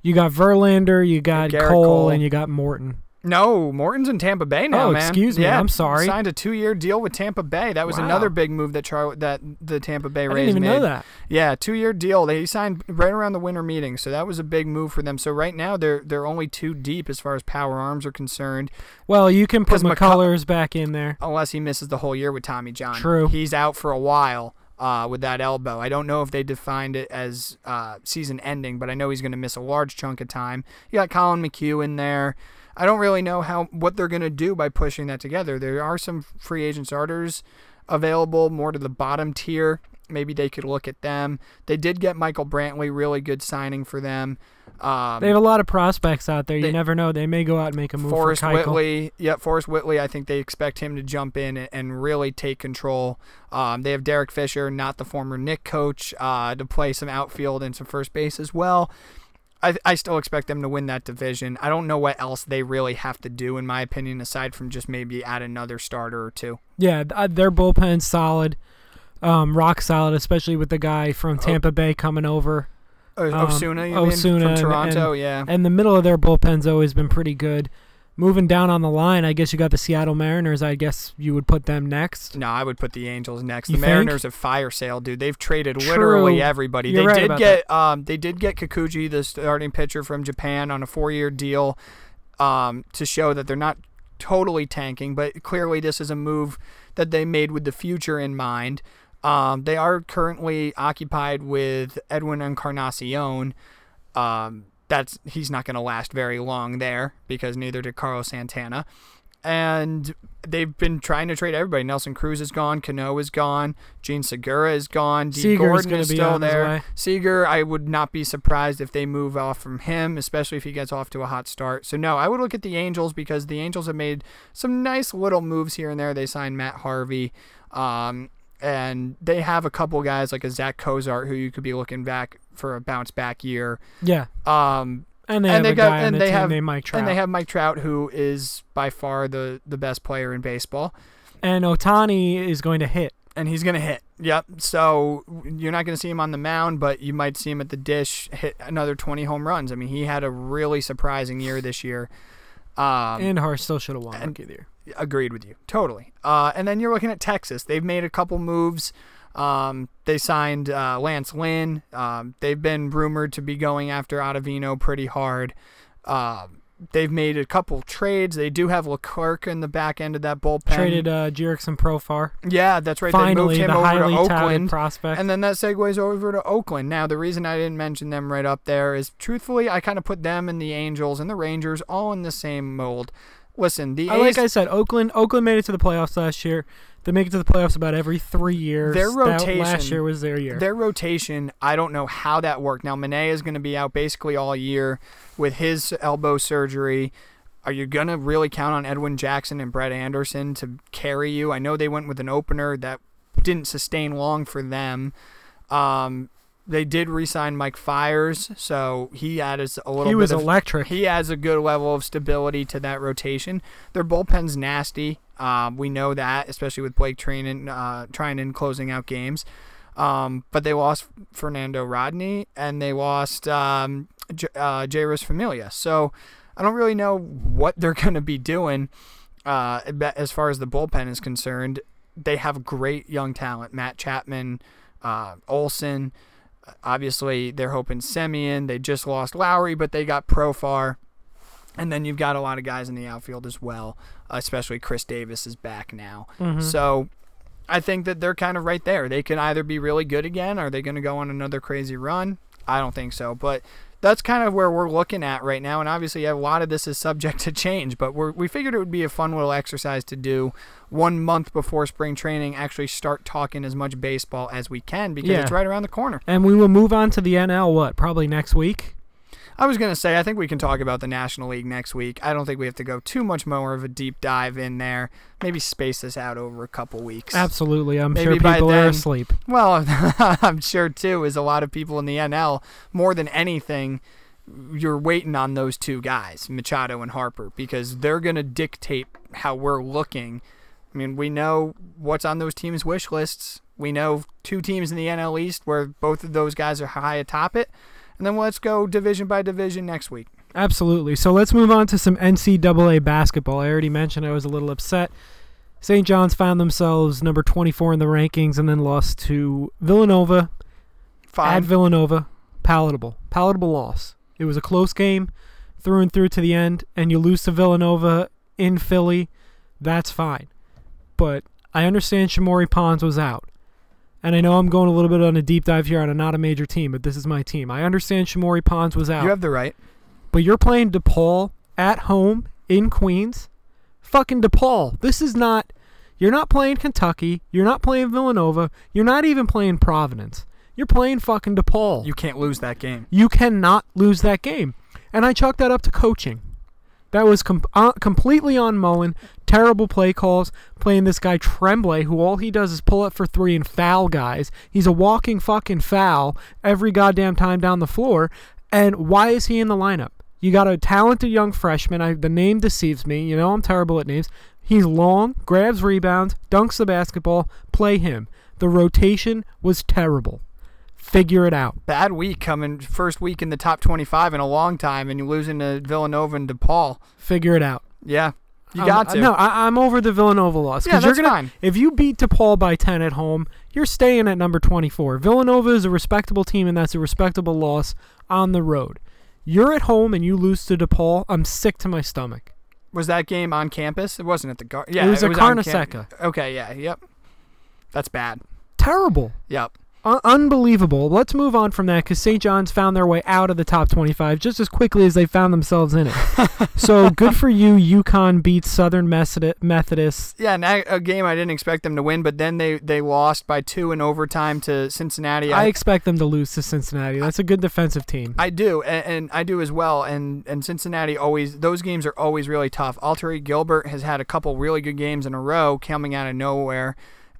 you got Verlander, you got Cole, Cole. and you got Morton. No, Morton's in Tampa Bay now, Oh, man. excuse me, Yeah, I'm sorry. Signed a two-year deal with Tampa Bay. That was Wow. another big move that Char- that the Tampa Bay I Rays didn't even made. know that. Yeah, two-year deal. They signed right around the winter meeting, so that was a big move for them. So right now they're they're only two deep as far as power arms are concerned, Well, you can put 'Cause McCull- McCullers back in there. unless he misses the whole year with Tommy John. True. He's out for a while. Uh, with that elbow, I don't know if they defined it as uh, season ending, but I know he's going to miss a large chunk of time. You got Collin McHugh in there. I don't really know how what they're going to do by pushing that together. There are some free agent starters available, more to the bottom tier. Maybe they could look at them. They did get Michael Brantley, really good signing for them. Um, They have a lot of prospects out there. You they- never know. They may go out and make a move Forrest for. Whitley, yeah, Forrest Whitley. I think they expect him to jump in and, and really take control. Um, they have Derek Fisher, not the former Nick coach, uh, to play some outfield and some first base as well. I, I still expect them to win that division. I don't know what else they really have to do, in my opinion, aside from just maybe add another starter or two. Yeah, uh, their bullpen's solid, um, rock solid, especially with the guy from Tampa Bay coming over. Um, Osuna, you Osuna from Toronto, and- yeah. And the middle of their bullpen's always been pretty good. Moving down on the line, I guess you got the Seattle Mariners. I guess you would put them next. No, I would put the Angels next. You the think? Mariners have fire sale, dude. They've traded True. literally everybody. You're they right did get um they did get Kikuchi, the starting pitcher from Japan, on a four year deal, um, to show that they're not totally tanking, but clearly this is a move that they made with the future in mind. Um, they are currently occupied with Edwin Encarnacion. Um, that's he's not going to last very long there because neither did Carlos Santana. And they've been trying to trade everybody. Nelson Cruz is gone. Cano is gone. Jean Segura is gone. D. Seager's Gordon gonna is be still there. Seager, I would not be surprised if they move off from him, especially if he gets off to a hot start. So no, I would look at the Angels because the Angels have made some nice little moves here and there. They signed Matt Harvey, um, and they have a couple guys like a Zack Cozart who you could be looking back for a bounce back year. Yeah, Um, and they And have they a got- guy on and the they team have- named Mike Trout. and they have Mike Trout, who is by far the the best player in baseball. and Ohtani is going to hit. and he's gonna hit. Yep. So you're not gonna see him on the mound, but you might see him at the dish hit another 20 home runs. I mean, he had a really surprising year this year. Um, and Hart still should have won and- Rookie of the Year. Agreed with you totally. Uh, and then you're looking at Texas. They've made a couple moves. Um, they signed uh, Lance Lynn. Um, they've been rumored to be going after Ottavino pretty hard. Um, they've made a couple trades. They do have Leclerc in the back end of that bullpen. Traded uh, Jurickson Profar. yeah, that's right. Finally, they moved the over highly to Oakland. prospect. And then that segues over to Oakland. Now, the reason I didn't mention them right up there is, truthfully, I kind of put them and the Angels and the Rangers all in the same mold. Listen, the I, A's, like I said, Oakland. Oakland made it to the playoffs last year. They make it to the playoffs about every three years. Their That rotation- last year was their year. their rotation, I don't know how that worked. Now, Manaea is going to be out basically all year with his elbow surgery. Are you going to really count on Edwin Jackson and Brett Anderson to carry you? I know they went with an opener that didn't sustain long for them. Um, they did re-sign Mike Fiers, so he adds a little he bit was of electric. he adds a good level of stability to that rotation. Their bullpen's nasty. Um, we know that, especially with Blake Treinen, uh, trying and closing out games. Um, but they lost Fernando Rodney and they lost um, J- uh, Jeurys Familia. So I don't really know what they're going to be doing uh, as far as the bullpen is concerned. They have great young talent. Matt Chapman, uh, Olson. Obviously, they're hoping Semien. They just lost Lowrie, but they got Profar. And then you've got a lot of guys in the outfield as well, especially Khris Davis is back now. Mhm. So I think that they're kind of right there. They can either be really good again or are they going to go on another crazy run? I don't think so. But that's kind of where we're looking at right now. And obviously, a lot of this is subject to change, but we're, we figured it would be a fun little exercise to do one month before spring training. Actually, start talking as much baseball as we can because Yeah. it's right around the corner. And we will move on to the NL. What? Probably next week. I was gonna say I think we can talk about the National League next week. I don't think we have to go too much more of a deep dive in there. Maybe space this out over a couple weeks. Absolutely. I'm Maybe sure people are asleep. Well, I'm sure too is a lot of people in the NL more than anything. You're waiting on those two guys, Machado and Harper, because they're gonna dictate how we're looking. I mean, we know what's on those teams' wish lists. We know two teams in the NL East where both of those guys are high atop it. And then let's go division by division next week. Absolutely. So let's move on to some NCAA basketball. I already mentioned I was a little upset. St. John's found themselves number 24 in the rankings and then lost to Villanova Fine. at Villanova. Palatable. Palatable loss. It was a close game through and through to the end, and you lose to Villanova in Philly. That's fine. But I understand Shamorie Ponds was out. And I know I'm going a little bit on a deep dive here on a not a major team, but this is my team. I understand Shamorie Ponds was out. you have the right. But you're playing DePaul at home in Queens. Fucking DePaul. This is not. You're not playing Kentucky. You're not playing Villanova. You're not even playing Providence. You're playing fucking DePaul. You can't lose that game. You cannot lose that game. And I chalk that up to coaching. That was com- uh, completely on Mullin. Terrible play calls. Playing this guy Tremblay, who all he does is pull up for three and foul guys. He's a walking fucking foul every goddamn time down the floor. And why is he in the lineup? You got a talented young freshman. I, the name deceives me. You know I'm terrible at names. He's long, grabs rebounds, dunks the basketball. Play him. The rotation was terrible. Figure it out. Bad week coming first week in the top 25 in a long time, and you're losing to Villanova and DePaul. Figure it out. Yeah, you Um, got to. No, I, I'm over the Villanova loss. Yeah, you're that's gonna, fine. If you beat DePaul by 10 at home, you're staying at number 24. Villanova is a respectable team, and that's a respectable loss on the road. You're at home and you lose to DePaul. I'm sick to my stomach. Was that game on campus? It wasn't at the Gar. Yeah, it was at on camp- Carnesecca. Okay, yeah, yep. That's bad. Terrible. Yep. Un- unbelievable. Let's move on from that because St. John's found their way out of the top 25 just as quickly as they found themselves in it. so good for you. UConn beats Southern Method- Methodist. Yeah, and that- a game I didn't expect them to win, but then they they lost by two in overtime to Cincinnati. I expect them to lose to Cincinnati. That's a good defensive team. I do, and, and I do as well. And and Cincinnati always those games are always really tough. Alterique Gilbert has had a couple really good games in a row coming out of nowhere.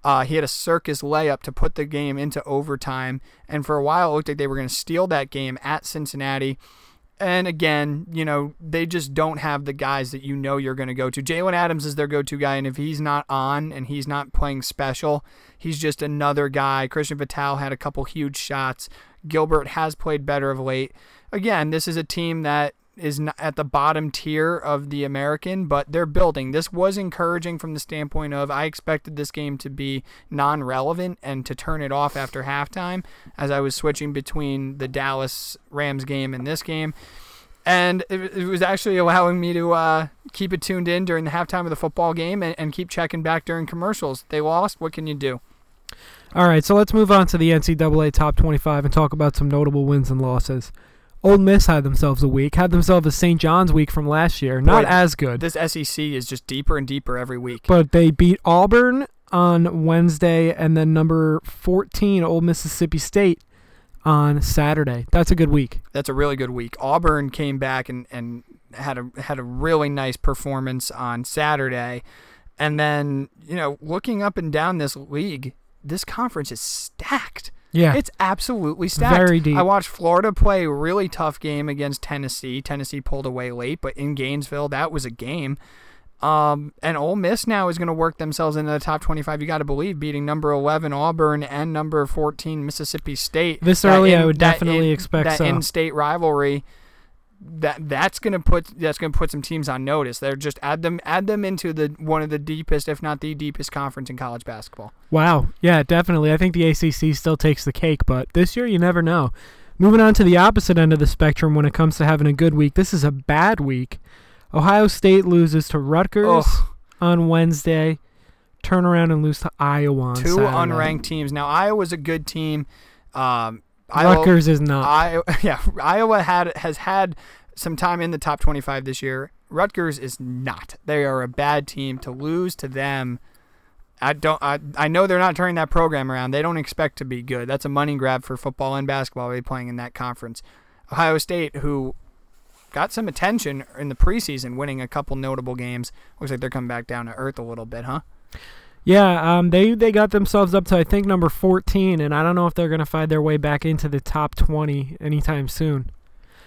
Uh, he had a circus layup to put the game into overtime, and for a while it looked like they were going to steal that game at Cincinnati. And again, you know, they just don't have the guys that you know you're going to go to. Jalen Adams is their go to guy, and if he's not on and he's not playing special, he's just another guy. Christian Vital had a couple huge shots. Gilbert has played better of late. Again, this is a team that is not at the bottom tier of the American, but they're building. This was encouraging from the standpoint of I expected this game to be non relevant and to turn it off after halftime as I was switching between the Dallas Rams game and this game. And it, it was actually allowing me to uh, keep it tuned in during the halftime of the football game and, and keep checking back during commercials. They lost. What can you do? All right, so let's move on to the NCAA top 25 and talk about some notable wins and losses. Ole Miss had themselves a week, had themselves a St. John's week from last year. Not Boy, as good, This SEC is just deeper and deeper every week. but they beat Auburn on Wednesday and then number 14, Old Mississippi State, on Saturday. That's a good week. That's a really good week. Auburn came back and, and had a had a really nice performance on Saturday. And then, you know, looking up and down this league, this conference is stacked. Yeah. It's absolutely stacked. Very deep. I watched Florida play a really tough game against Tennessee. Tennessee pulled away late, but in Gainesville, that was a game. Um, and Ole Miss now is going to work themselves into the top 25. You got to believe beating number 11 Auburn and number 14 Mississippi State. This early, I in- would that definitely in- expect that so. in-state rivalry. That that's going to put that's to put some teams on notice. They're just add them add them into the one of the deepest, if not the deepest, conference in college basketball. Wow. Yeah, definitely. I think the ACC still takes the cake, but this year you never know. Moving on to the opposite end of the spectrum when it comes to having a good week. This is a bad week. Ohio State loses to Rutgers Ugh. on Wednesday. Turn around and lose to Iowa on two Saturday. unranked teams. Now Iowa's a good team. Um, Iowa, Rutgers is not. Iowa, yeah, Iowa had has had some time in the top 25 this year. Rutgers is not. They are a bad team. To lose to them, I don't. I, I know they're not turning that program around. They don't expect to be good. That's a money grab for football and basketball. They playing in that conference. Ohio State, who got some attention in the preseason, winning a couple notable games. Looks like they're coming back down to earth a little bit, huh? Yeah, um, they they got themselves up to I think number 14, and I don't know if they're gonna find their way back into the top 20 anytime soon.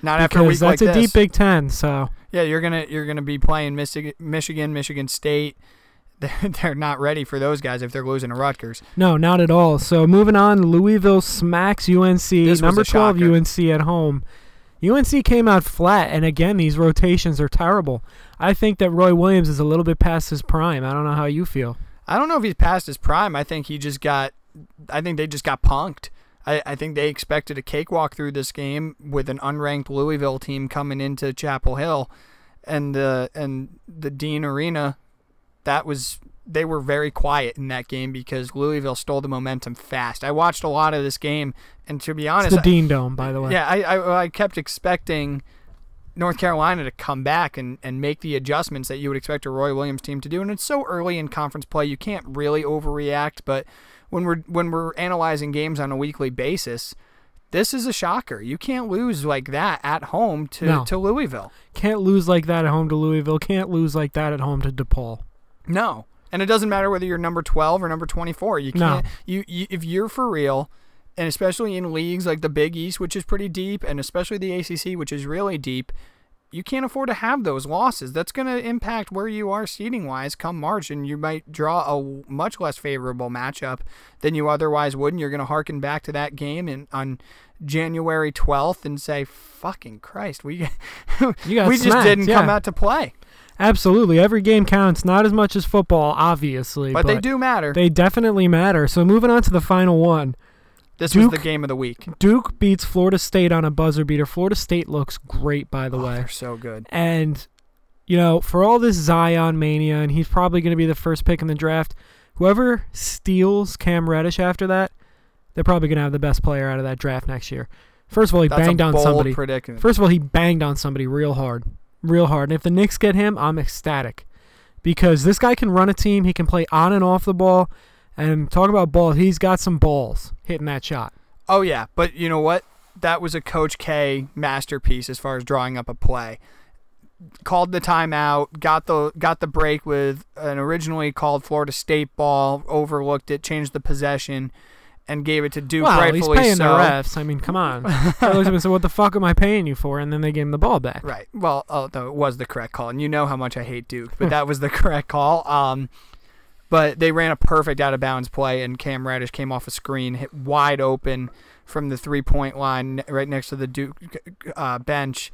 Not after a week that's like a this. deep Big Ten, so Yeah, you're gonna you're gonna be playing Michigan, Michigan, Michigan State. They're, they're not ready for those guys if they're losing to Rutgers. no, not at all. So moving on, Louisville smacks UNC, was number a 12 shocker. UNC at home. UNC came out flat, and again, these rotations are terrible. I think that Roy Williams is a little bit past his prime. I don't know how you feel. I don't know if he's past his prime. I think he just got. I think they just got punked. I, I think they expected a cakewalk through this game with an unranked Louisville team coming into Chapel Hill, and the and the Dean Arena. That was they were very quiet in that game because Louisville stole the momentum fast. I watched a lot of this game, and to be honest, It's the Dean Dome, by the way. Yeah, I, I I kept expecting North Carolina to come back and, and make the adjustments that you would expect a Roy Williams team to do. And it's so early in conference play, you can't really overreact. But when we're when we're analyzing games on a weekly basis, this is a shocker. You can't lose like that at home to, No. to Louisville. Can't lose like that at home to Louisville. Can't lose like that at home to DePaul. No. And it doesn't matter whether you're number 12 or number 24. You can't you, you if you're for real and especially in leagues like the Big East which is pretty deep and especially the ACC which is really deep, you can't afford to have those losses. That's going to impact where you are seating wise come March and you might draw a much less favorable matchup than you otherwise would and you're going to harken back to that game in on January 12th and say fucking Christ, we we just didn't come out to play. Absolutely. Every game counts. Not as much as football, obviously. But, they do matter. They definitely matter. So moving on to the final one. This was the game of the week. Duke beats Florida State on a buzzer beater. Florida State looks great, by the Oh, way. they're so good. And, you know, for all this Zion mania, and he's probably going to be the first pick in the draft, whoever steals Cam Reddish after that, they're probably going to have the best player out of that draft next year. First of all, he That's banged on somebody. predicament. First of all, he banged on somebody real hard. Real hard. And if the Knicks get him, I'm ecstatic. Because this guy can run a team, he can play on and off the ball. And talk about ball, he's got some balls hitting that shot. oh yeah, but you know what? That was a Coach K masterpiece as far as drawing up a play. Called the timeout, got the got the break with an originally called Florida State ball, overlooked it, changed the possession, and gave it to Duke. He's rightfully paying so. the refs. I mean, come on. They looked at him and said, "What the fuck am I paying you for?" And then they gave him the ball back. Right. Well, although it was the correct call, and you know how much I hate Duke, but that was the correct call. Um, but they ran a perfect out of bounds play, and Cam Reddish came off a screen, hit wide open from the three point line, right next to the Duke uh, bench.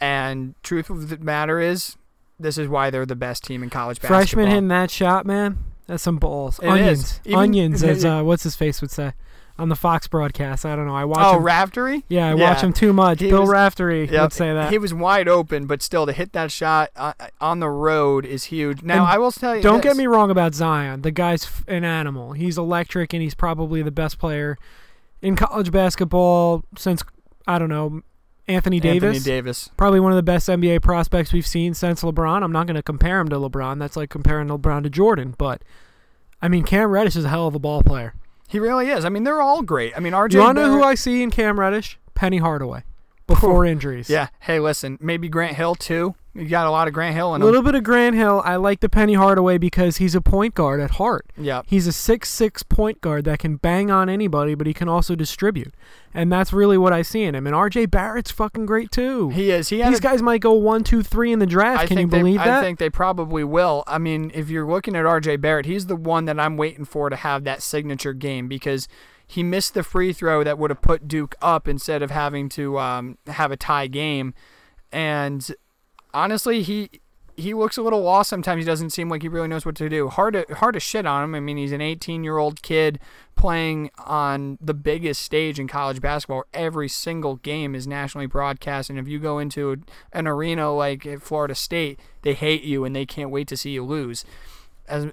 And truth of the matter is, this is why they're the best team in college basketball. Freshman hitting that shot, man. That's some balls. It Onions. is. Even- Onions, as uh, what's his face would say on the Fox broadcast. I don't know. I watch Oh, him. Raftery. yeah, I yeah. watch him too much. He Bill was- Raftery Yep, would say that. He was wide open, but still to hit that shot uh, on the road is huge. Now And I will tell you. Don't this. get me wrong about Zion. The guy's an animal. He's electric, and he's probably the best player in college basketball since I don't know Anthony Davis. Anthony Davis. Probably one of the best NBA prospects we've seen since LeBron. I'm not going to compare him to LeBron. That's like comparing LeBron to Jordan. But I mean, Cam Reddish is a hell of a ball player. He really is. I mean, they're all great. I mean, RJ. You want to know who I see in Cam Reddish? Penny Hardaway. Before injuries. Yeah. Hey, listen. Maybe Grant Hill too. You got a lot of Grant Hill A in him. little bit of Grant Hill. I like the Penny Hardaway because he's a point guard at heart. Yeah. He's a six-six point guard that can bang on anybody, but he can also distribute. And that's really what I see in him. And RJ Barrett's fucking great too. He is. He. These a- guys might go one, two, three in the draft. I can you they, believe that? I think they probably will. I mean, if you're looking at RJ Barrett, he's the one that I'm waiting for to have that signature game because he missed the free throw that would have put Duke up instead of having to um, have a tie game. And honestly, he he looks a little lost sometimes. He doesn't seem like he really knows what to do. Hard to hard to shit on him. I mean, he's an 18 year old kid playing on the biggest stage in college basketball. Every single game is nationally broadcast, and if you go into an arena like Florida State, they hate you and they can't wait to see you lose. As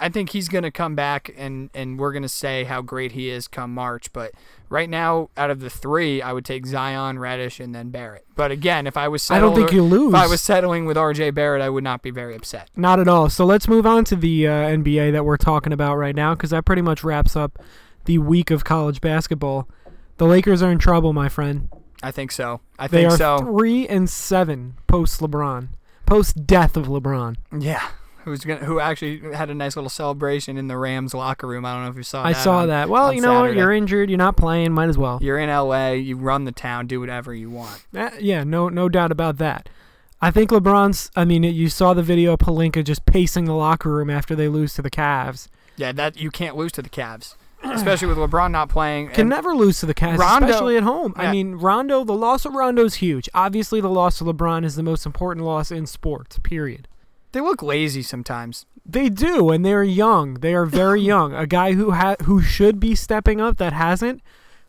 I think he's going to come back and and we're going to say how great he is come March. But right now, out of the three, I would take Zion, Reddish, and then Barrett. But again, if I was I don't think you lose. if I was settling with R.J. Barrett, I would not be very upset. Not at all. So let's move on to the uh, NBA that we're talking about right now because that pretty much wraps up the week of college basketball. The Lakers are in trouble, my friend. I think so. I They think are so. three and seven post LeBron, post death of LeBron. Yeah. Who's gonna? Who actually had a nice little celebration in the Rams locker room? I don't know if you saw. I that saw on- that. Well, you know what? Saturday. You're injured. You're not playing. Might as well. You're in LA. You run the town. Do whatever you want. Uh, yeah, no, no doubt about that. I think LeBron's. I mean, you saw the video of Pelinka just pacing the locker room after they lose to the Cavs. Yeah, that you can't lose to the Cavs, especially with LeBron not playing. Can never lose to the Cavs, Rondo- especially at home. I mean, Rondo. The loss of Rondo is huge. Obviously, the loss of LeBron is the most important loss in sports. Period. They look lazy sometimes. They do, and they're young. They are very young. A guy who ha- who should be stepping up that hasn't.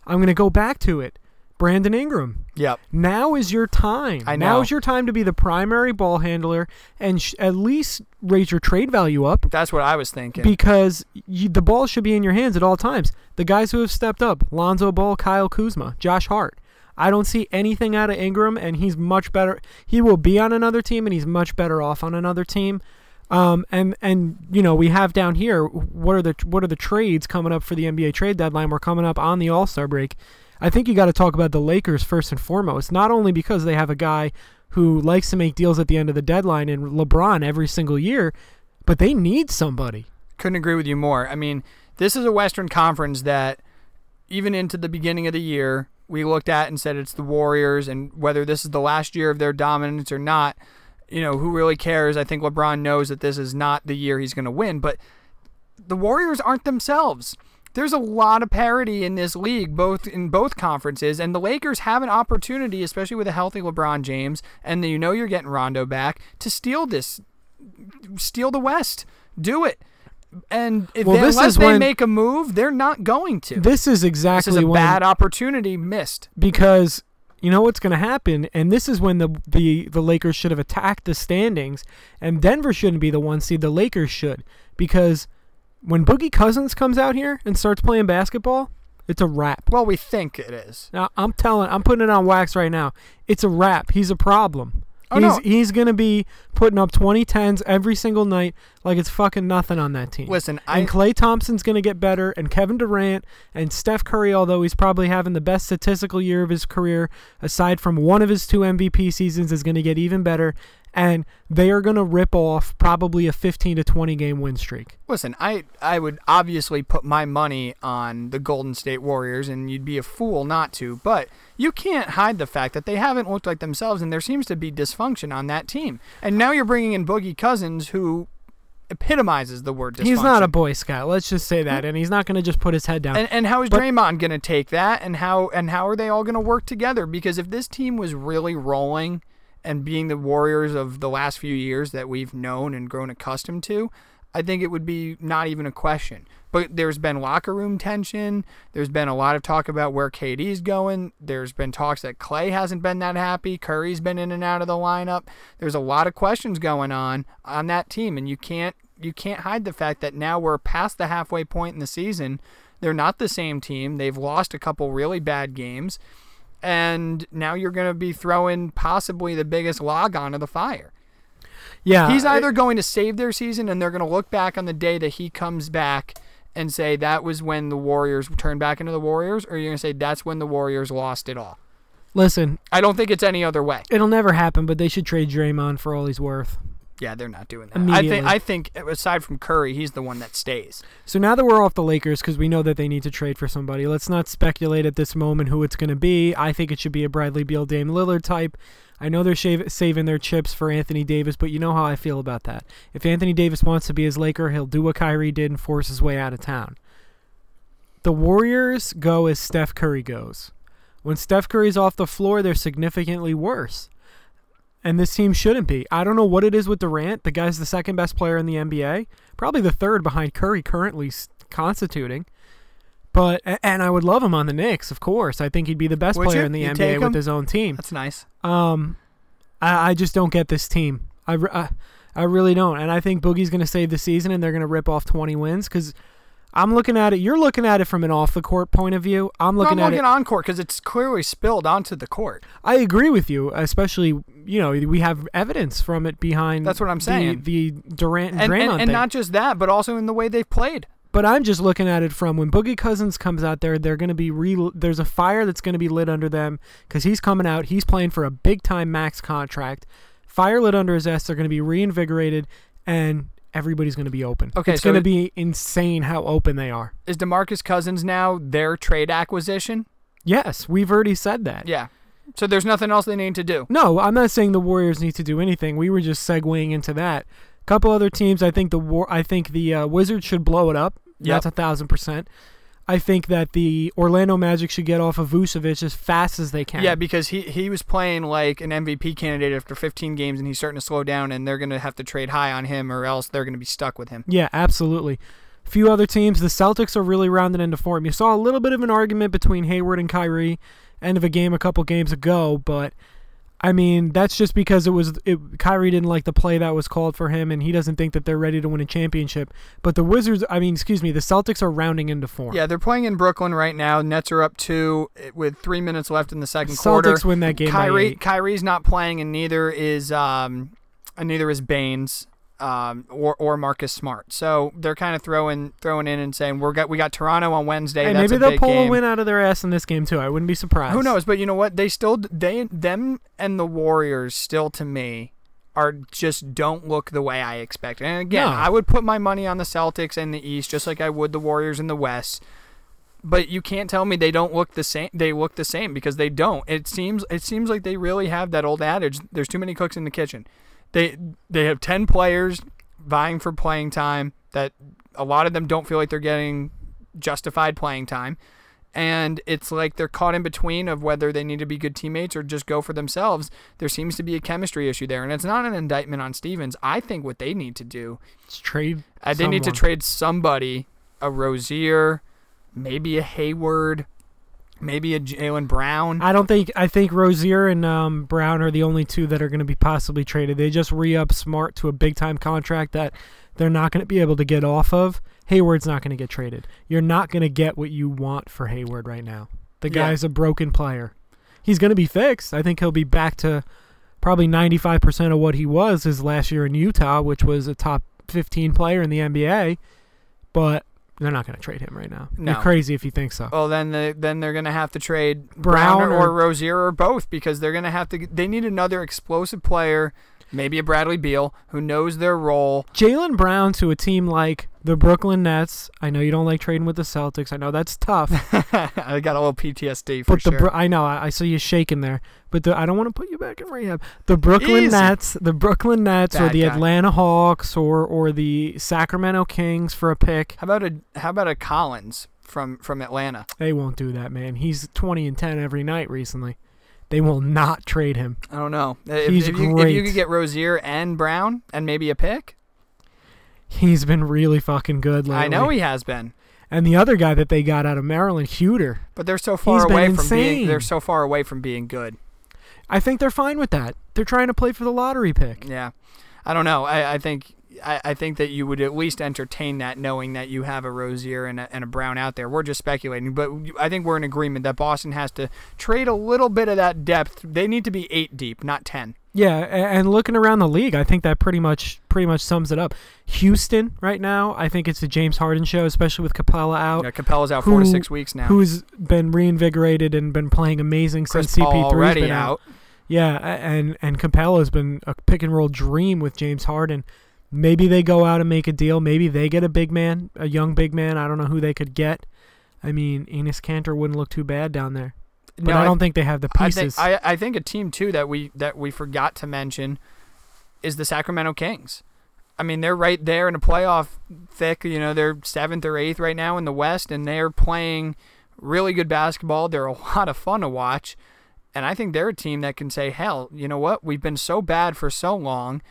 I'm going to go back to it. Brandon Ingram. Yep. Now is your time. I Now is your time to be the primary ball handler and sh- at least raise your trade value up That's what I was thinking. because you, the ball should be in your hands at all times. The guys who have stepped up: Lonzo Ball, Kyle Kuzma, Josh Hart. I don't see anything out of Ingram, and he's much better. He will be on another team, and he's much better off on another team. Um, and and you know we have down here what are the what are the trades coming up for the NBA trade deadline? We're coming up on the All Star break. I think you got to talk about the Lakers first and foremost. Not only because they have a guy who likes to make deals at the end of the deadline and LeBron every single year, but they need somebody. Couldn't agree with you more. I mean, this is a Western Conference that, even into the beginning of the year, we looked at and said it's the Warriors, and whether this is the last year of their dominance or not, you know, who really cares? I think LeBron knows that this is not the year he's going to win, but the Warriors aren't themselves. There's a lot of parity in this league, both in both conferences, and the Lakers have an opportunity, especially with a healthy LeBron James, and you know you're getting Rondo back to steal this, steal the West. Do it. And if Well, they, this unless they when- make a move, they're not going to. This is This exactly is a when, bad opportunity missed. because you know what's going to happen, and this is when the, the the Lakers should have attacked the standings, and Denver shouldn't be the one seed. The Lakers should, because when Boogie Cousins comes out here and starts playing basketball, it's a wrap. Well, we think it is. Now I'm telling, I'm putting it on wax right now. It's a wrap. He's a problem. Oh, he's no. he's gonna be putting up 2010s every single night like it's fucking nothing on that team. Listen, I and Klay Thompson's going to get better, and Kevin Durant and Steph Curry, although he's probably having the best statistical year of his career, aside from one of his two MVP seasons, is going to get even better. And they are going to rip off probably a 15 to 20 game win streak. Listen, I I would obviously put my money on the Golden State Warriors, and you'd be a fool not to. But you can't hide the fact that they haven't looked like themselves, and there seems to be dysfunction on that team. And now you're bringing in Boogie Cousins, who epitomizes the word dysfunction. He's not a Boy Scout, let's just say that, mm. and he's not going to just put his head down. And, and how is But- Draymond going to take that? And how and how are they all going to work together? Because if this team was really rolling and being the Warriors of the last few years that we've known and grown accustomed to, I think it would be not even a question. But there's been locker room tension. There's been a lot of talk about where KD's going. There's been talks that Klay hasn't been that happy. Curry's been in and out of the lineup. There's a lot of questions going on on that team, and you can't you can't hide the fact that now we're past the halfway point in the season. They're not the same team. They've lost a couple really bad games, and now you're going to be throwing possibly the biggest log onto the fire. yeah, He's it- either going to save their season and they're going to look back on the day that he comes back and say that was when the Warriors turned back into the Warriors, or you're going to say that's when the Warriors lost it all. listen, I don't think it's any other way. it'll never happen, but they should trade Draymond for all he's worth. Yeah, they're not doing that. I think I think aside from Curry, he's the one that stays. So now that we're off the Lakers, because we know that they need to trade for somebody, let's not speculate at this moment who it's going to be. I think it should be a Bradley Beal, Dame Lillard type. I know they're shave- saving their chips for Anthony Davis, but you know how I feel about that. If Anthony Davis wants to be his Laker, he'll do what Kyrie did and force his way out of town. The Warriors go as Steph Curry goes. When Steph Curry's off the floor, they're significantly worse. And this team shouldn't be. I don't know what it is with Durant. The guy's the second best player in the NBA, probably the third behind Curry currently constituting. But and I would love him on the Knicks, of course. I think he'd be the best Would player you? in the NBA with his own team. That's nice. Um, I, I just don't get this team. I, uh, I really don't. And I think Boogie's going to save the season and they're going to rip off 20 wins because I'm looking at it. You're looking at it from an off the court point of view. I'm looking no, I'm at looking it. on court because it's clearly spilled onto the court. I agree with you, especially, you know, we have evidence from it behind That's what I'm the- saying. The, Durant and, And, Draymond and, and not just that, but also in the way they've played. But I'm just looking at it from when Boogie Cousins comes out there, they're going to be re- there's a fire that's going to be lit under them because he's coming out. He's playing for a big time max contract. Fire lit under his ass. They're going to be reinvigorated, and everybody's going to be open. Okay, it's so going to be insane how open they are. Is DeMarcus Cousins now their trade acquisition? Yes, we've already said that. Yeah. So there's nothing else they need to do. No, I'm not saying the Warriors need to do anything. We were just segueing into that. A Couple other teams. I think the war. I think the uh, Wizards should blow it up. Yep. That's a thousand percent. I think that the Orlando Magic should get off of Vucevic as fast as they can. Yeah, because he, he was playing like an MVP candidate after 15 games, and he's starting to slow down, and they're going to have to trade high on him, or else they're going to be stuck with him. Yeah, absolutely. A few other teams. The Celtics are really rounded into form. You saw a little bit of an argument between Hayward and Kyrie, end of a game a couple games ago, but I mean that's just because it was it, Kyrie didn't like the play that was called for him, and he doesn't think that they're ready to win a championship. But the Wizards, I mean, excuse me, the Celtics are rounding into form. Yeah, they're playing in Brooklyn right now. Nets are up two eh, with three minutes left in the second Celtics quarter. win that game Kyrie. Kyrie's not playing, and neither is um, and neither is Baynes. Um, or or Marcus Smart, so they're kind of throwing throwing in and saying we're got we got Toronto on Wednesday. Hey, That's maybe they'll pull game. a win out of their ass in this game too. I wouldn't be surprised. Who knows? But you know what? They still they them and the Warriors still to me are just don't look the way I expected. And again, No. I would put my money on the Celtics in the East just like I would the Warriors in the West. But you can't tell me they don't look the same. They look the same because they don't. It seems it seems like they really have that old adage. There's too many cooks in the kitchen. They they have ten players vying for playing time. That a lot of them don't feel like they're getting justified playing time and it's like they're caught in between of whether they need to be good teammates or just go for themselves. There seems to be a chemistry issue there, and it's not an indictment on Stevens. I think what they need to do, Let's trade. uh, they need to trade somebody, a Rozier, maybe a Hayward, maybe a Jaylen Brown. I don't think I think Rozier and um, Brown are the only two that are going to be possibly traded. They just re-up Smart to a big time contract that they're not going to be able to get off of. Hayward's not going to get traded. You're not going to get what you want for Hayward right now. The Yeah. guy's a broken player. He's going to be fixed. I think he'll be back to probably 95% of what he was his last year in Utah, which was a top 15 player in the NBA. But they're not going to trade him right now. No. You're crazy if you think so. well, then the, then they're gonna have to trade Brown Brown, or, or- Rozier or both because they're gonna have to. They need another explosive player, maybe a Bradley Beal who knows their role. Jaylen Brown to a team like the Brooklyn Nets. I know you don't like trading with the Celtics. I know that's tough. I got a little PTSD for but the sure. Bro- I know I, I see you shaking there. But the, I don't want to put you back in rehab. The Brooklyn Easy. Nets, the Brooklyn Nets, or the guy. Atlanta Hawks, or or the Sacramento Kings for a pick. How about a how about a Collins from from Atlanta? They won't do that, man. He's twenty and ten every night recently. They will not trade him. I don't know. Uh, if, He's if, you, if great. you could get Rozier and Brown and maybe a pick, He's been really fucking good lately. I know he has been, And the other guy that they got out of Maryland, Huerter. but they're so far away from being they're so far away from being good. I think they're fine with that. They're trying to play for the lottery pick. Yeah, I don't know. I, I think I, I think that you would at least entertain that, knowing that you have a Rozier and a, and a Brown out there. We're just speculating, but I think we're in agreement that Boston has to trade a little bit of that depth. They need to be eight deep, not ten. Yeah, and looking around the league, I think that pretty much pretty much sums it up. Houston right now, I think it's a James Harden show, especially with Capela out, Yeah, Capela's out four to six weeks now. who's been reinvigorated and been playing amazing Chris since CP3's already been out. out. Yeah, and and Capela's been a pick and roll dream with James Harden. Maybe they go out and make a deal. Maybe they get a big man, a young big man. I don't know who they could get. I mean, Enes Kanter wouldn't look too bad down there, but No, I don't think they have the I pieces. think I, I think a team too that we that we forgot to mention is the Sacramento Kings. I mean, they're right there in a playoff thick. You know, they're seventh or eighth right now in the West, and they're playing really good basketball. They're a lot of fun to watch, and I think they're a team that can say, "Hell, you know what? We've been so bad for so long.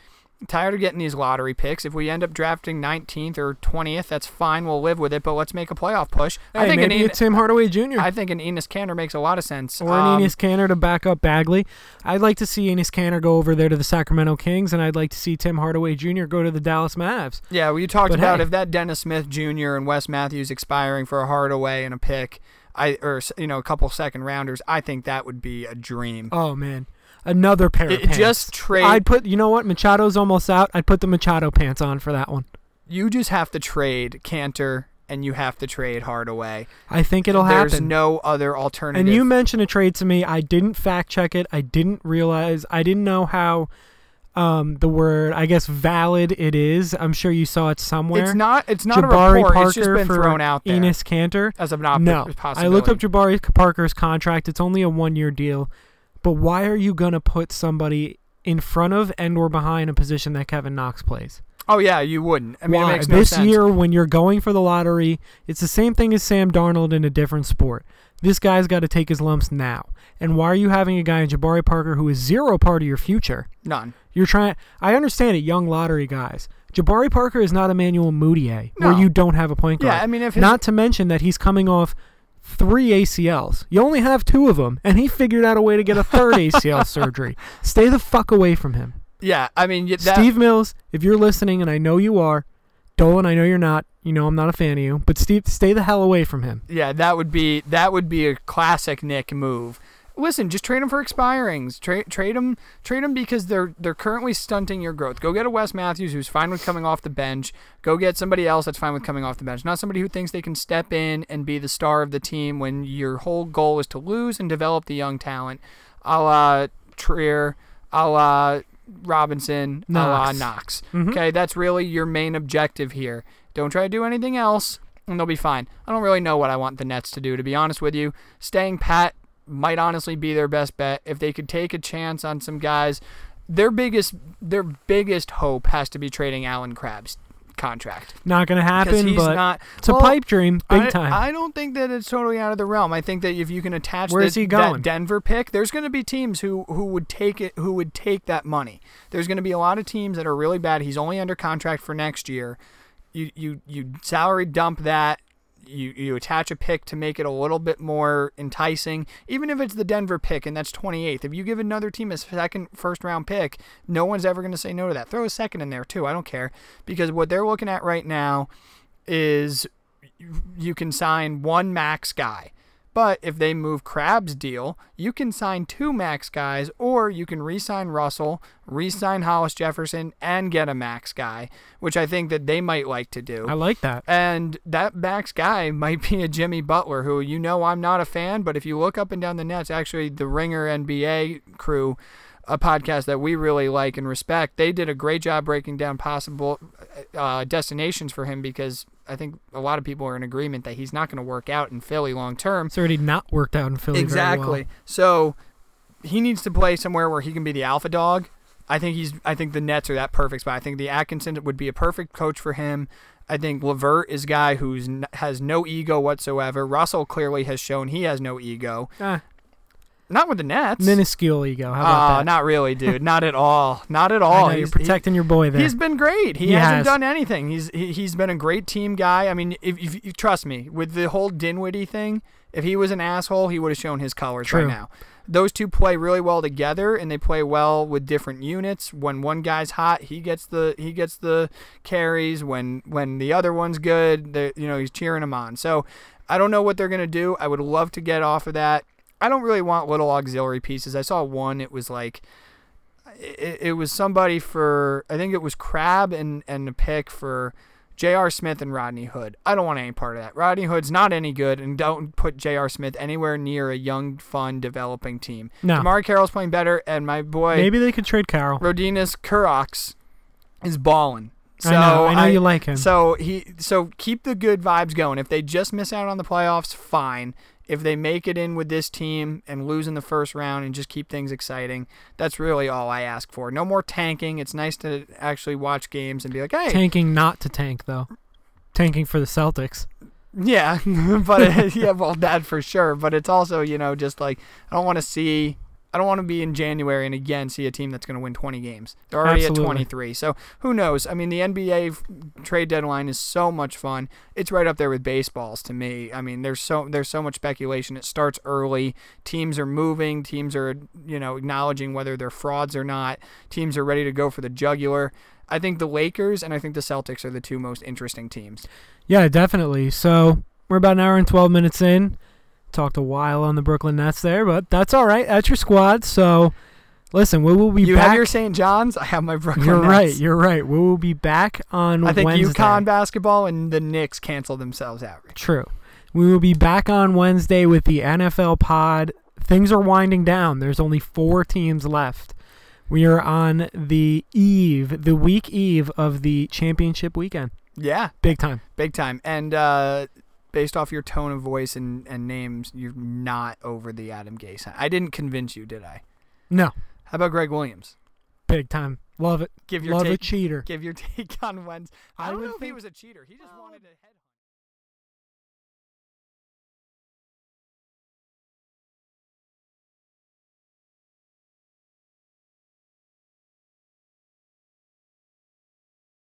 Tired of getting these lottery picks. If we end up drafting 19th or 20th, that's fine. We'll live with it. But let's make a playoff push. I think an maybe En- it's Tim Hardaway Jr. I think an Enes Kanter makes a lot of sense. or an Um, Enes Kanter to back up Bagley. I'd like to see Enes Kanter go over there to the Sacramento Kings, and I'd like to see Tim Hardaway Jr. go to the Dallas Mavs. Yeah, well, you talked But about hey. if that Dennis Smith Jr. and Wes Matthews expiring for a Hardaway and a pick, I or you know a couple second rounders. I think that would be a dream. Oh man, another pair of pants. just trade. I'd put. You know what? Machado's almost out. I'd put the Machado pants on for that one. you just have to trade Kanter and you have to trade Hardaway. I think it'll There's happen. no other alternative. and you mentioned a trade to me. I didn't fact check it. I didn't realize. I didn't know how. Um, the word I guess valid it is. I'm sure you saw it somewhere. it's not. It's not Jabari a report. Parker it's just been thrown out there Enes Kanter. as of not No. I looked up Jabari Parker's contract. It's only a one-year deal, but why are you gonna put somebody in front of and or behind a position that Kevin Knox plays? Oh yeah, you wouldn't. I mean, why? it makes no this sense. year, when you're going for the lottery, it's the same thing as Sam Darnold in a different sport. This guy's got to take his lumps now. And why are you having a guy in Jabari Parker who is zero part of your future? None. You're trying. I understand it, young lottery guys. Jabari Parker is not Emmanuel Mudiay, where you don't have a point guard. Yeah, I mean, if his, Not to mention that he's coming off three ACLs. You only have two of them, and he figured out a way to get a third ACL surgery. Stay the fuck away from him. yeah, I mean that, Steve Mills, if you're listening, and I know you are, Dolan, I know you're not. You know I'm not a fan of you, but Steve, stay the hell away from him. Yeah, that would be that would be a classic Knick move. Listen, just trade them for expirings. Trade trade them trade them because they're they're currently stunting your growth. Go get a Wes Matthews who's fine with coming off the bench. Go get somebody else that's fine with coming off the bench. Not somebody who thinks they can step in and be the star of the team when your whole goal is to lose and develop the young talent. A la Trier, a la Robinson, a la Knox. Knox. Mhm. Okay, that's really your main objective here. Don't try to do anything else, and they'll be fine. I don't really know what I want the Nets to do, to be honest with you. Staying pat might honestly be their best bet. If they could take a chance on some guys, their biggest their biggest hope has to be trading Allen Crabbe's contract. Not gonna happen, he's but not it's a pipe dream, big I, time. I don't think that it's totally out of the realm. I think that if you can attach Where's the- he going? that Denver pick, there's going to be teams who who would take it, who would take that money. There's going to be a lot of teams that are really bad. He's only under contract for next year. You you you salary dump that. You you attach a pick to make it a little bit more enticing, even if it's the Denver pick and that's 28th. If you give another team a second first round pick, no one's ever going to say no to that. Throw a second in there too. I don't care because what they're looking at right now is you can sign one max guy. But if they move Crabbe's deal, you can sign two max guys, or you can re-sign Russell, re-sign Hollis Jefferson, and get a max guy, which I think that they might like to do. I like that. And that max guy might be a Jimmy Butler, who you know I'm not a fan, but if you look up and down the nets, actually the Ringer NBA crew, a podcast that we really like and respect, they did a great job breaking down possible uh, destinations for him because I think a lot of people are in agreement that he's not going to work out in Philly long term. It's already not worked out in Philly. Exactly. well. So he needs to play somewhere where he can be the alpha dog. I think he's. I think the Nets are that perfect spot. I think the Atkinson would be a perfect coach for him. I think Levert is a guy who's has no ego whatsoever. Russell clearly has shown he has no ego. Ah, Not with the Nets. minuscule ego. How about Ah, that? not really, dude. not at all. Not at all. know, you're He's- he- protecting your boy there. He's been great. He, He hasn't has. done anything. He's he, he's been a great team guy. I mean, if, if you trust me with the whole Dinwiddie thing, if he was an asshole, he would have shown his colors True. right now. Those two play really well together, and they play well with different units. When one guy's hot, he gets the he gets the carries. When when the other one's good, you know he's cheering him on. So I don't know what they're gonna do. I would love to get off of that. I don't really want little auxiliary pieces. I saw one. It was like it, it was somebody for I think it was Crabbe and and a pick for J.R. Smith and Rodney Hood. I don't want any part of that. Rodney Hood's not any good, and don't put J.R. Smith anywhere near a young, fun, developing team. no. DeMarre Carroll's playing better, and my boy Maybe they could trade Carroll. Rodions Kurucs is balling. So I know. I know you like him. so he so keep the good vibes going. If they just miss out on the playoffs, fine. If they make it in with this team and lose in the first round and just keep things exciting, that's really all I ask for. No more tanking. It's nice to actually watch games and be like, hey, Tanking not to tank though. Tanking for the Celtics. yeah, but yeah, well, that for sure. But it's also you know just like I don't want to see I don't want to be in January and again see a team that's going to win 20 games. They're already Absolutely. at 23. So who knows? I mean, the NBA trade deadline is so much fun. It's right up there with baseballs to me. I mean, there's so there's so much speculation. It starts early. Teams are moving. Teams are you know acknowledging whether they're frauds or not. Teams are ready to go for the jugular. I think the Lakers and I think the Celtics are the two most interesting teams. Yeah, definitely. So we're about an hour and 12 minutes in. Talked a while on the Brooklyn Nets there, but that's all right. That's your squad. So listen, we will be back. You back. have your St. John's. I have my Brooklyn you're Nets. right. You're right. We will be back on I think Wednesday. UConn basketball and the Knicks cancel themselves out. True. We will be back on Wednesday with the NFL pod. Things are winding down. There's only four teams left. We are on the eve, the week eve of the championship weekend. Yeah, Big time. big time. And uh, based off your tone of voice and, and names, you're not over the Adam Gase. I didn't convince you, did I? No, How about Gregg Williams? big time. Love it. Give your Love a take. cheater. Give your take on Wednesday. I I don't would know if he was a cheater. He just wanted to head.